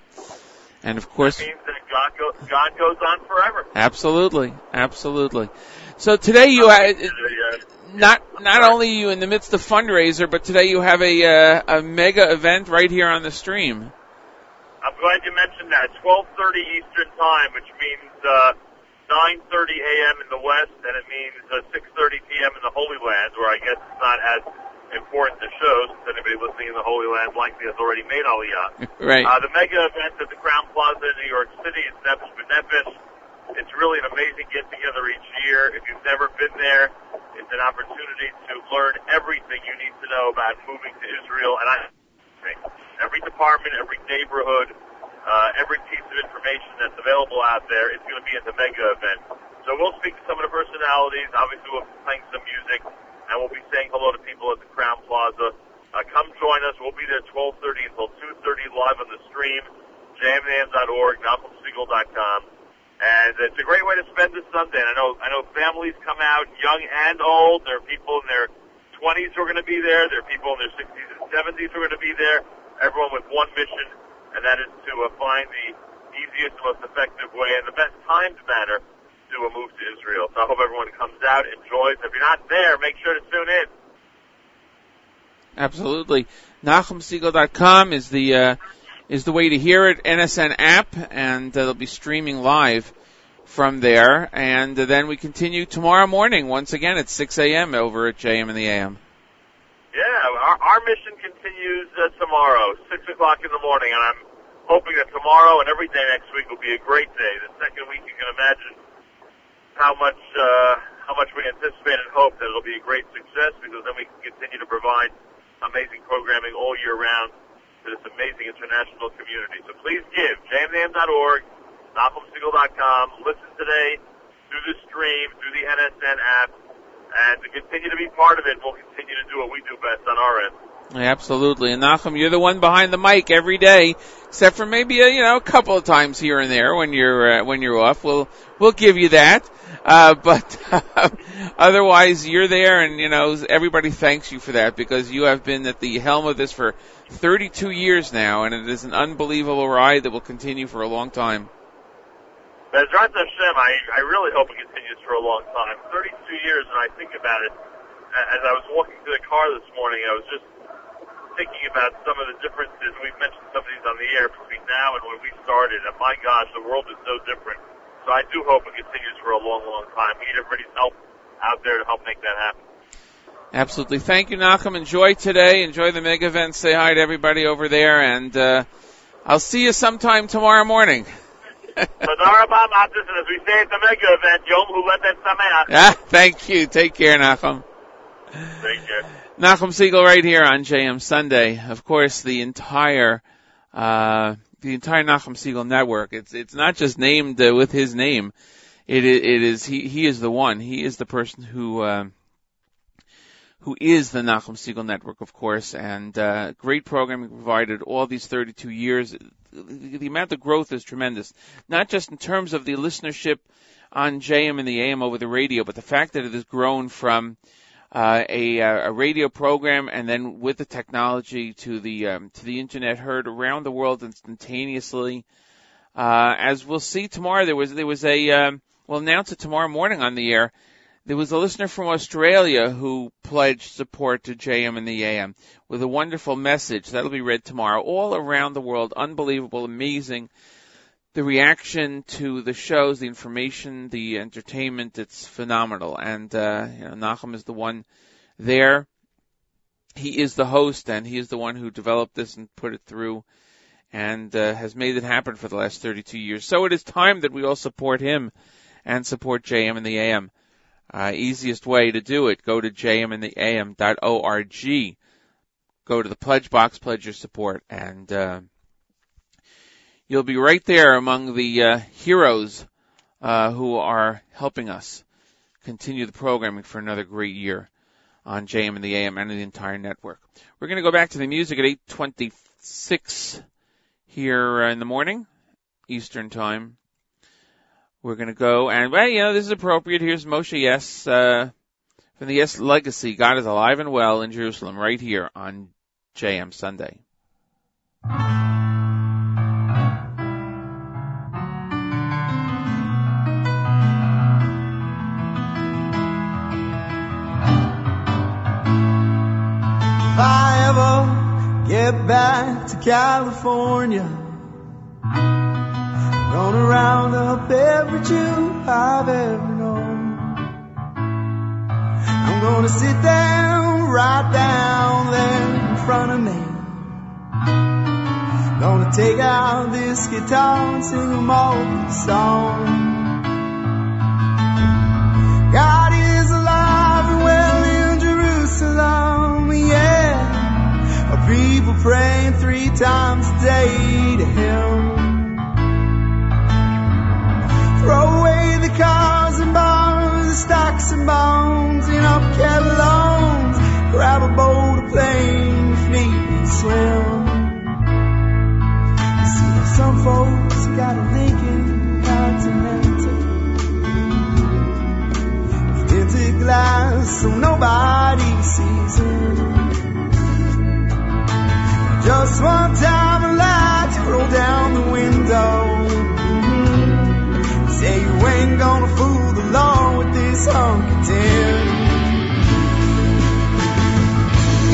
And of course, That means that God, go, God goes on forever. absolutely, absolutely. So today you Uh, not not only are you in the midst of fundraiser, but today you have a uh, a mega event right here on the stream. I'm glad you mentioned that. 12:30 Eastern Time, which means uh, 9:30 a.m. in the West, and it means uh, 6:30 p.m. in the Holy Land, where I guess it's not as important to show, since anybody listening in the Holy Land likely has already made Aliyah. Right. Uh, the mega event at the Crowne Plaza in New York City is Nefesh B'Nefesh. It's really an amazing get together each year. If you've never been there, it's an opportunity to learn everything you need to know about moving to Israel. And I, every department, every neighborhood, uh, every piece of information that's available out there is going to be at the mega event. So we'll speak to some of the personalities. Obviously, we'll be playing some music, and we'll be saying hello to people at the Crowne Plaza. Uh, come join us. We'll be there 12:30 until 2:30 live on the stream. jmintheam.org, NachumSegal.com. And it's a great way to spend this Sunday. And I know, I know families come out, young and old. There are people in their 20s who are going to be there. There are people in their 60s and 70s who are going to be there. Everyone with one mission, and that is to uh, find the easiest, most effective way, and the best timed manner to uh, move to Israel. So I hope everyone comes out, enjoys. If you're not there, make sure to tune in. Absolutely. NachumSegal.com is the uh, is the way to hear it. NSN app, and uh, they'll be streaming live from there, and then we continue tomorrow morning once again at 6 a.m. over at JM in the AM. Our, our mission continues uh, tomorrow, 6 o'clock in the morning, and I'm hoping that tomorrow and every day next week will be a great day. The second week, you can imagine how much uh, how much we anticipate and hope that it'll be a great success because then we can continue to provide amazing programming all year round to this amazing international community. So please give jmintheam.org, NachumSegal.com, listen today through the stream, through the NSN app, and to continue to be part of it, we'll continue to do what we do best on our end. Absolutely. And Nachum, you're the one behind the mic every day, except for maybe a, you know, a couple of times here and there when you're, uh, when you're off. We'll, we'll give you that. Uh, but, uh, otherwise you're there and, you know, everybody thanks you for that because you have been at the helm of this for 32 years now and it is an unbelievable ride that will continue for a long time. Bezrat Hashem, I, I really hope it continues for a long time. 32 years, and I think about it, as I was walking to the car this morning, I was just thinking about some of the differences. We've mentioned some of these on the air between now and when we started, and my gosh, the world is so different. So I do hope it continues for a long, long time. We need everybody's help out there to help make that happen. Absolutely. Thank you, Nachum. Enjoy today. Enjoy the mega event. Say hi to everybody over there, and uh, I'll see you sometime tomorrow morning. Madarabam Atis, and as we say at the mega event, Yom Huledet Sameach. Ah, thank you. Take care, Nachum. Take care. Nachum Segal right here on JM Sunday. Of course, the entire, uh, the entire Nachum Segal network. It's, it's not just named uh, with his name. It, it, it is, he, he is the one. He is the person who, uh, who is the Nachum Segal network, of course, and, uh, great programming provided all these 32 years. The, amount of growth is tremendous. Not just in terms of the listenership on JM in the AM over the radio, but the fact that it has grown from, uh, a, a radio program, and then with the technology to the um, to the internet, heard around the world instantaneously. Uh, as we'll see tomorrow, there was there was a um, we'll announce it tomorrow morning on the air. There was a listener from Australia who pledged support to JM in the AM with a wonderful message that'll be read tomorrow. All around the world, unbelievable, amazing the reaction to the shows, the information, the entertainment, it's phenomenal. And, uh, you know, Nachum is the one there. He is the host and he is the one who developed this and put it through and, uh, has made it happen for the last 32 years. So it is time that we all support him and support JM in the AM. Uh, easiest way to do it, go to jmintheam.org. Go to the pledge box, pledge your support and, uh, you'll be right there among the uh, heroes uh, who are helping us continue the programming for another great year on JM in the AM and the entire network. We're going to go back to the music at 8:26 here in the morning, Eastern Time. We're going to go and well, you know, this is appropriate. Here's Moshe Yess uh, from the Yess Legacy. God is alive and well in Jerusalem, right here on JM Sunday. If I ever get back to California, gonna round up every Jew I've ever known. I'm gonna sit down, right down there in front of me. Gonna take out this guitar and sing all these songs. God is alive and well in Jerusalem, yeah. Our people praying three times a day to Him. Throw away the cars and bars, the stocks and bonds, and up catalogs. Grab a boat, a plane, if need be, swim. You see, some folks got a Lincoln Continental tinted glass so nobody sees it. Just one time a light roll down the window. Yeah, you ain't gonna fool the law with this honky tin.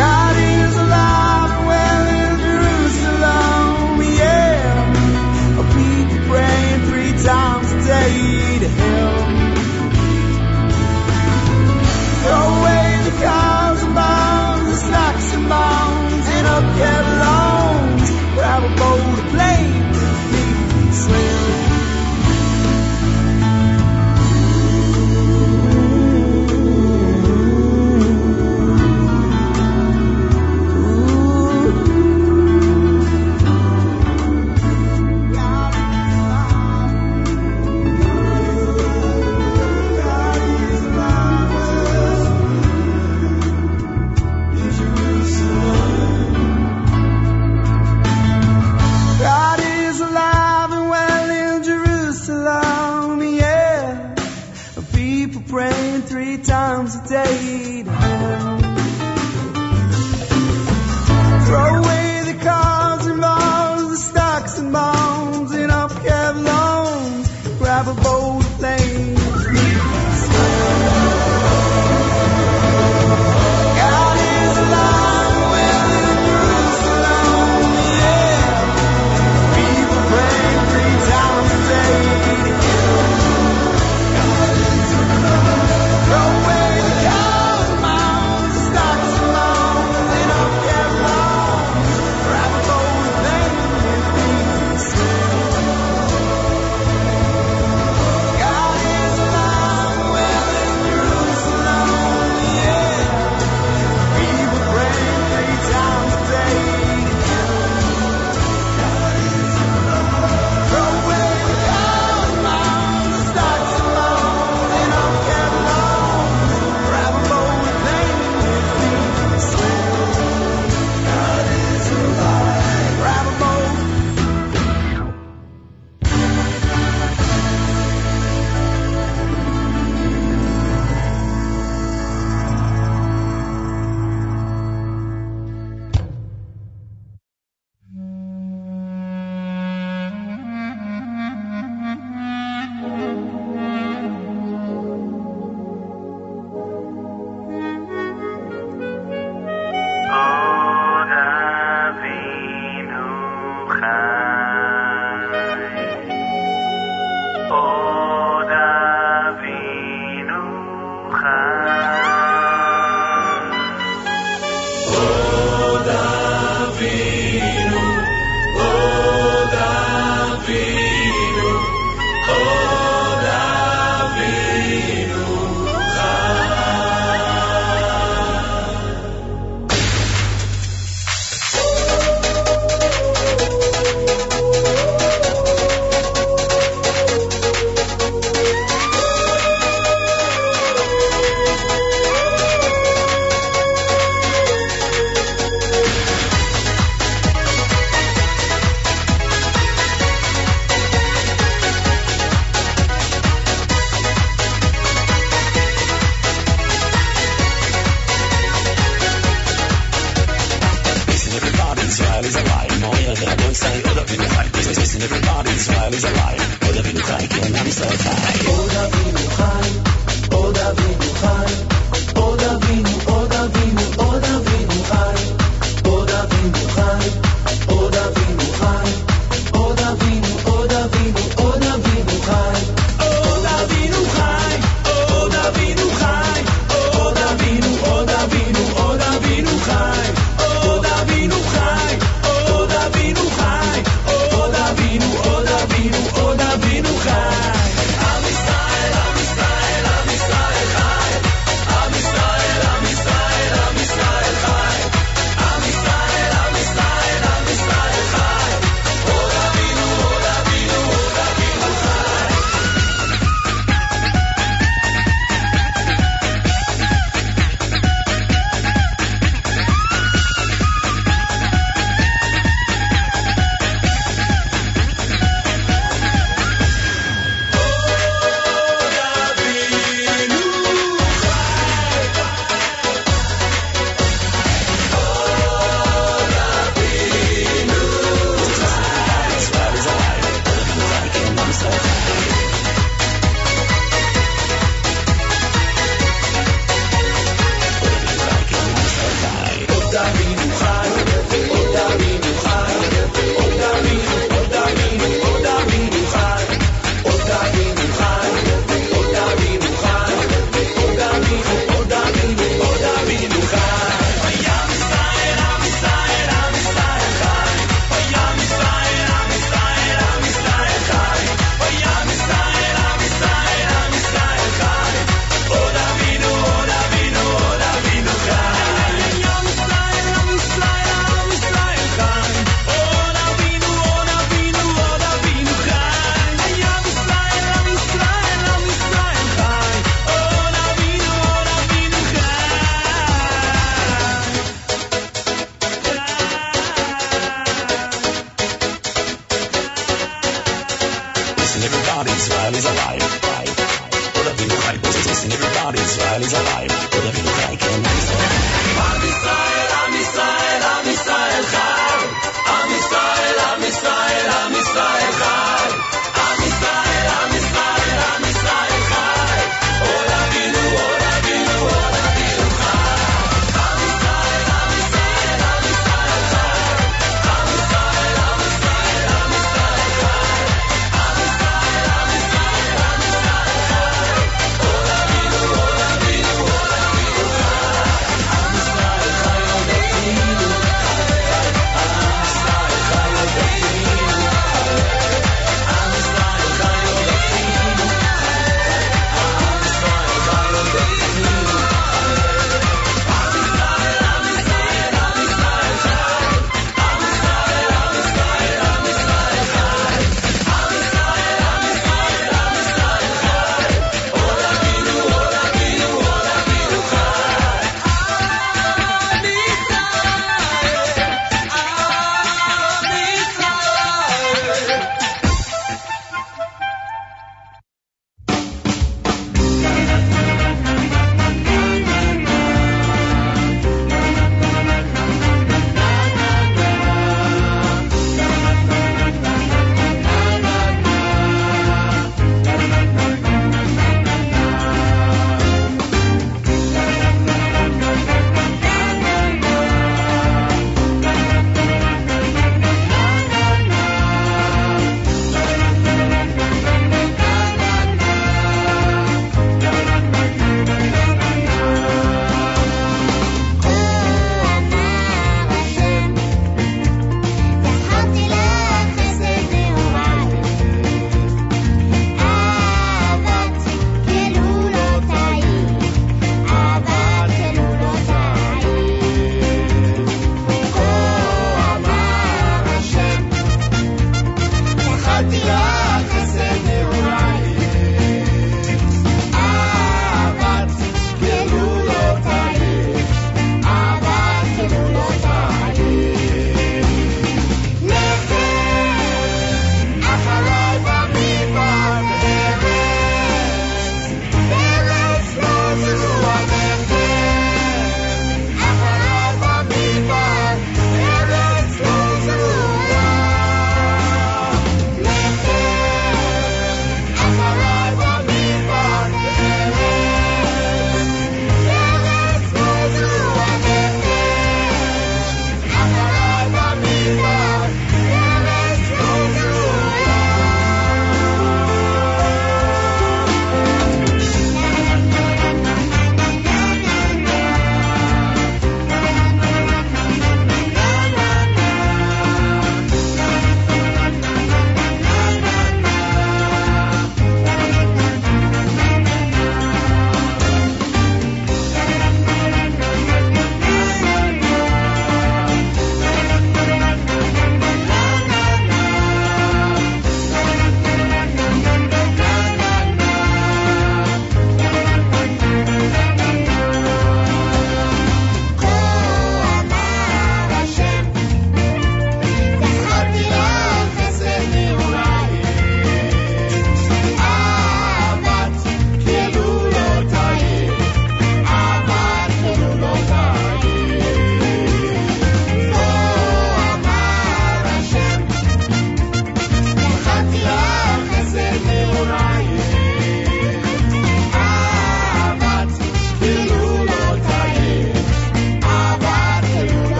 God is alive and well in Jerusalem, yeah. I'll be praying three times a day to Him. Throw away the cows and bombs, the snacks and bombs, and up catalog.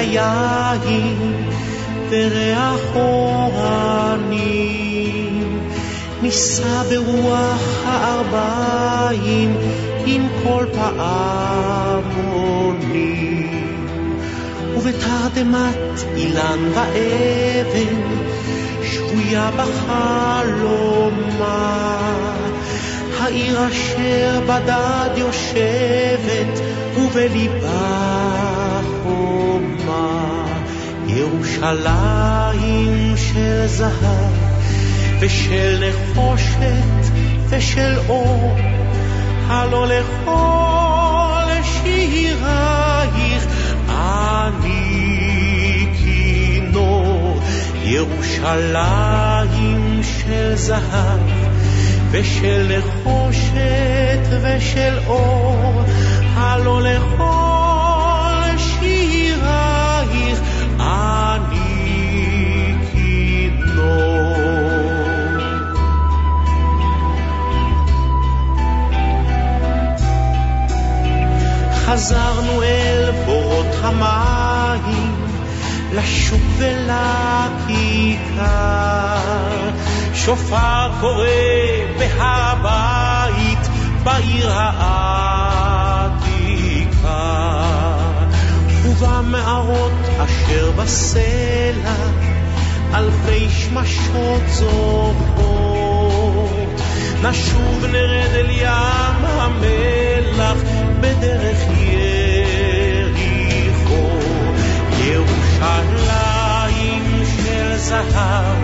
hayal זהב, ושל נחושת, ושל אור, הלא לכל שירייך אני כינור. ירושלים של זהב, ושל נחושת ושל אור, הלא לכל המים, לשוק ולכיכר. שופר קורא בהבית בעיר העתיקה. ובמערות אשר בסלע אלפי שמשות זוכות. נשוב נרד אל ים המלח בדרך יריחו. ירושלים של זהב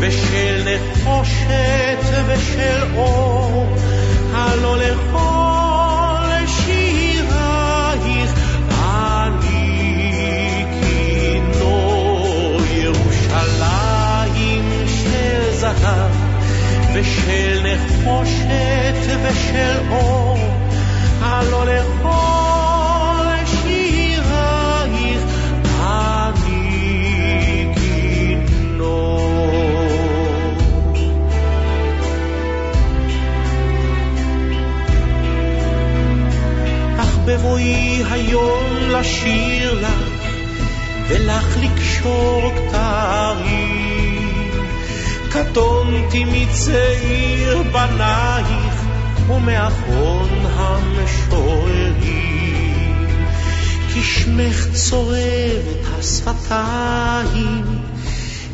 ושל נחושת ושל אור, הלא לכל מצעיר בנייך, ומאחרון המשוררים. כי שמך צורב את השפתיים,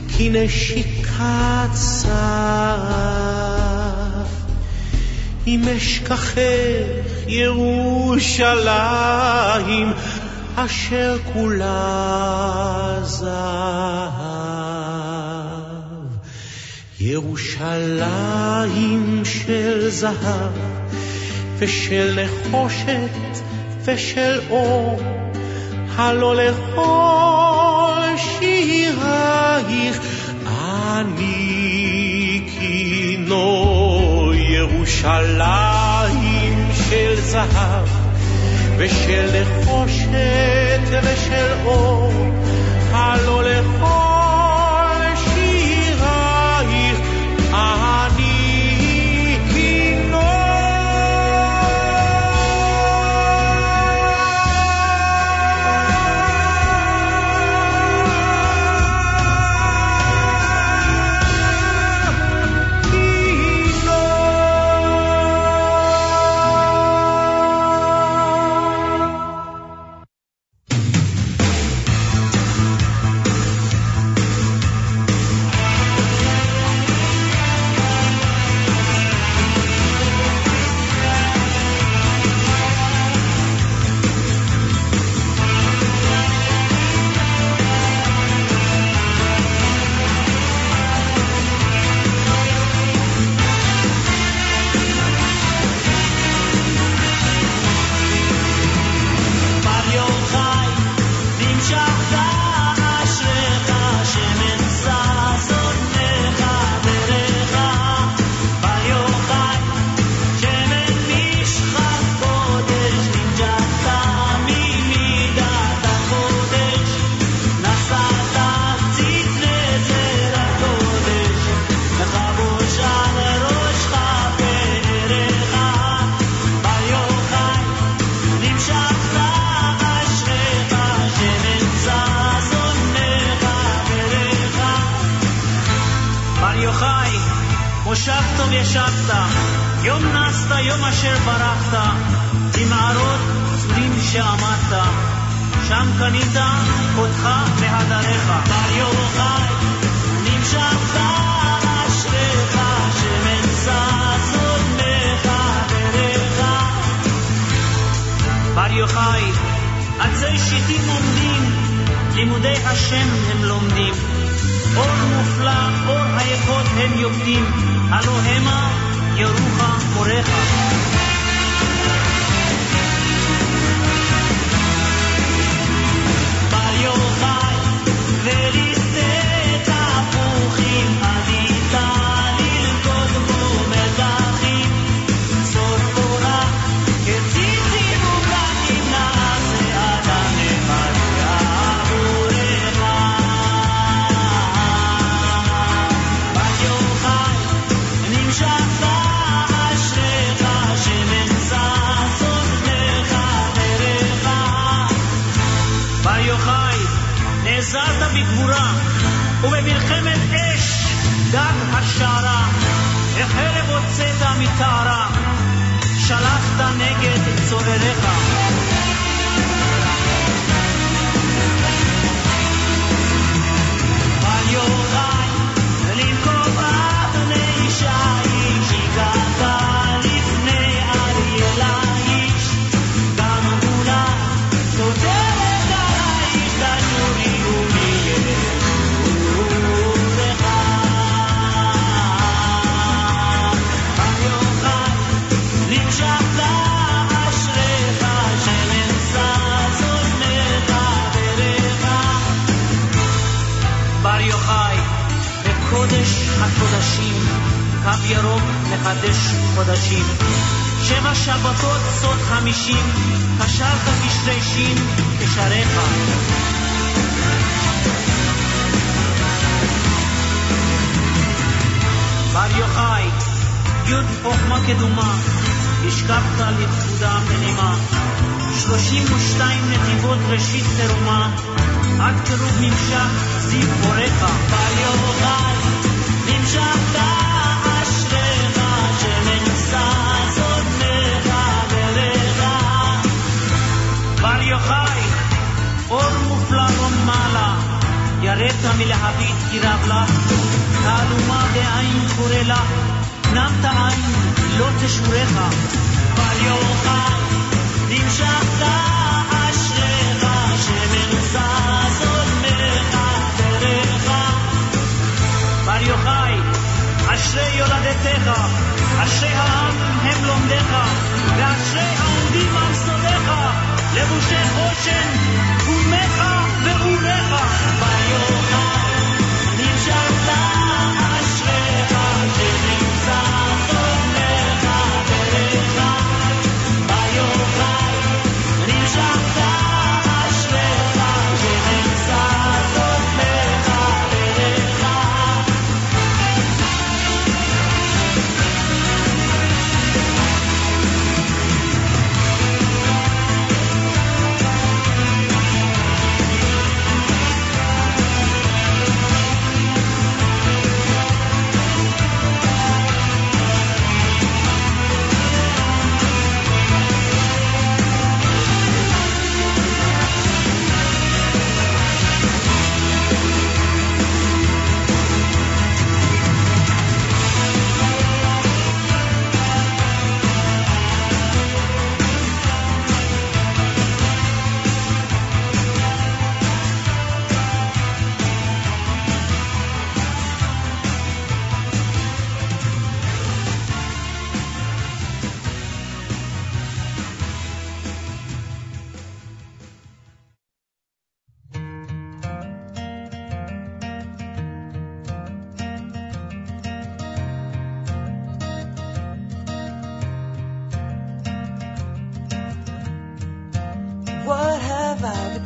כי נשיקת שרה. אם אשכחך ירושלים, אשר כולה זהב. ירושלים של זהב, ושל נחושת ושל אור, הלא לכל שירייך אני כינור. ירושלים של זהב, ושל נחושת ושל אור, הלא לכל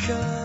have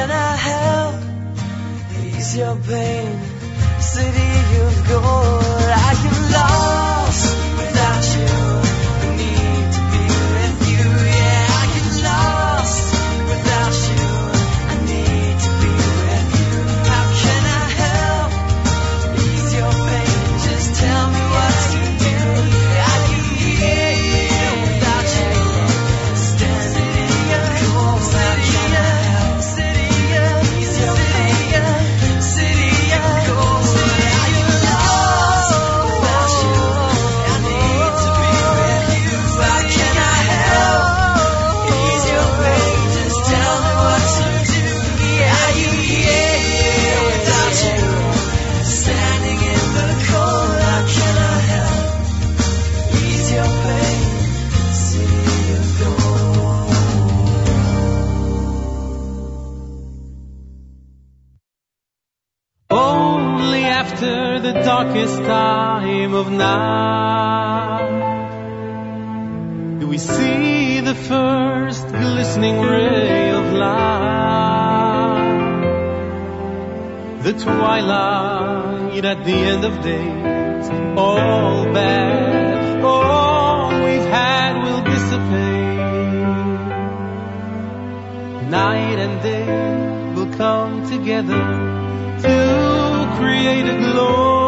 can I help ease your pain? City of gold, I can love. darkest time of night, do we see the first glistening ray of light? The twilight at the end of days, all bad, all we've had will dissipate. Night and day will come together to create a glory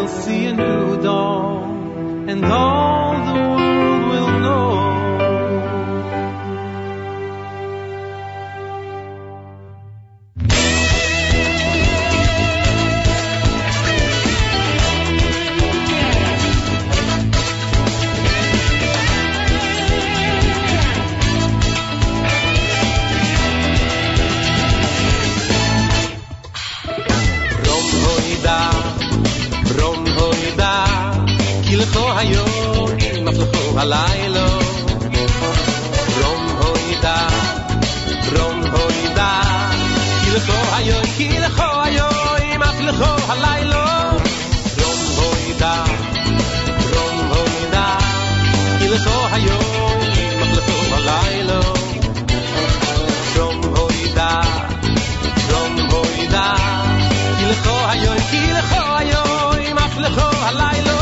we'll see a new dawn and all מפלחו היום, מפלחו הלילה. רום הוידה, רום הוידה, כלכו היום, כלכו היום, מפלחו הלילה. רום הוידה, רום הוידה, כלכו היום, מפלחו הלילה. רום הוידה, רום הוידה, כלכו היום, כלכו היום, מפלחו הלילה.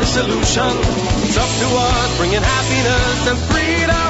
the solution. It's up to us, bringing happiness and freedom.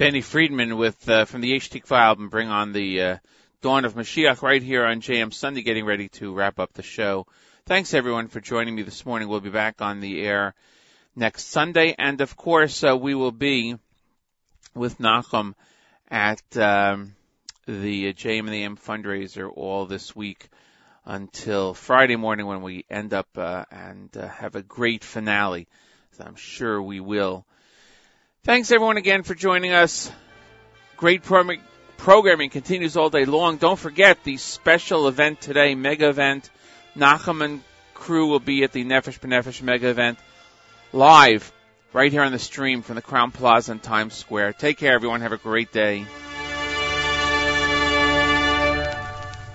Benny Friedman with uh, from the HT File and bring on the uh, dawn of Mashiach right here on JM Sunday, getting ready to wrap up the show. Thanks everyone for joining me this morning. We'll be back on the air next Sunday, and of course uh, we will be with Nachum at um, the JM in the AM fundraiser all this week until Friday morning when we end up uh, and uh, have a great finale. So I'm sure we will Thanks everyone again for joining us. Great pro- programming continues all day long. Don't forget the special event today, mega event. Nachum and crew will be at the Nefesh B'Nefesh mega event live right here on the stream from the Crowne Plaza in Times Square. Take care everyone. Have a great day.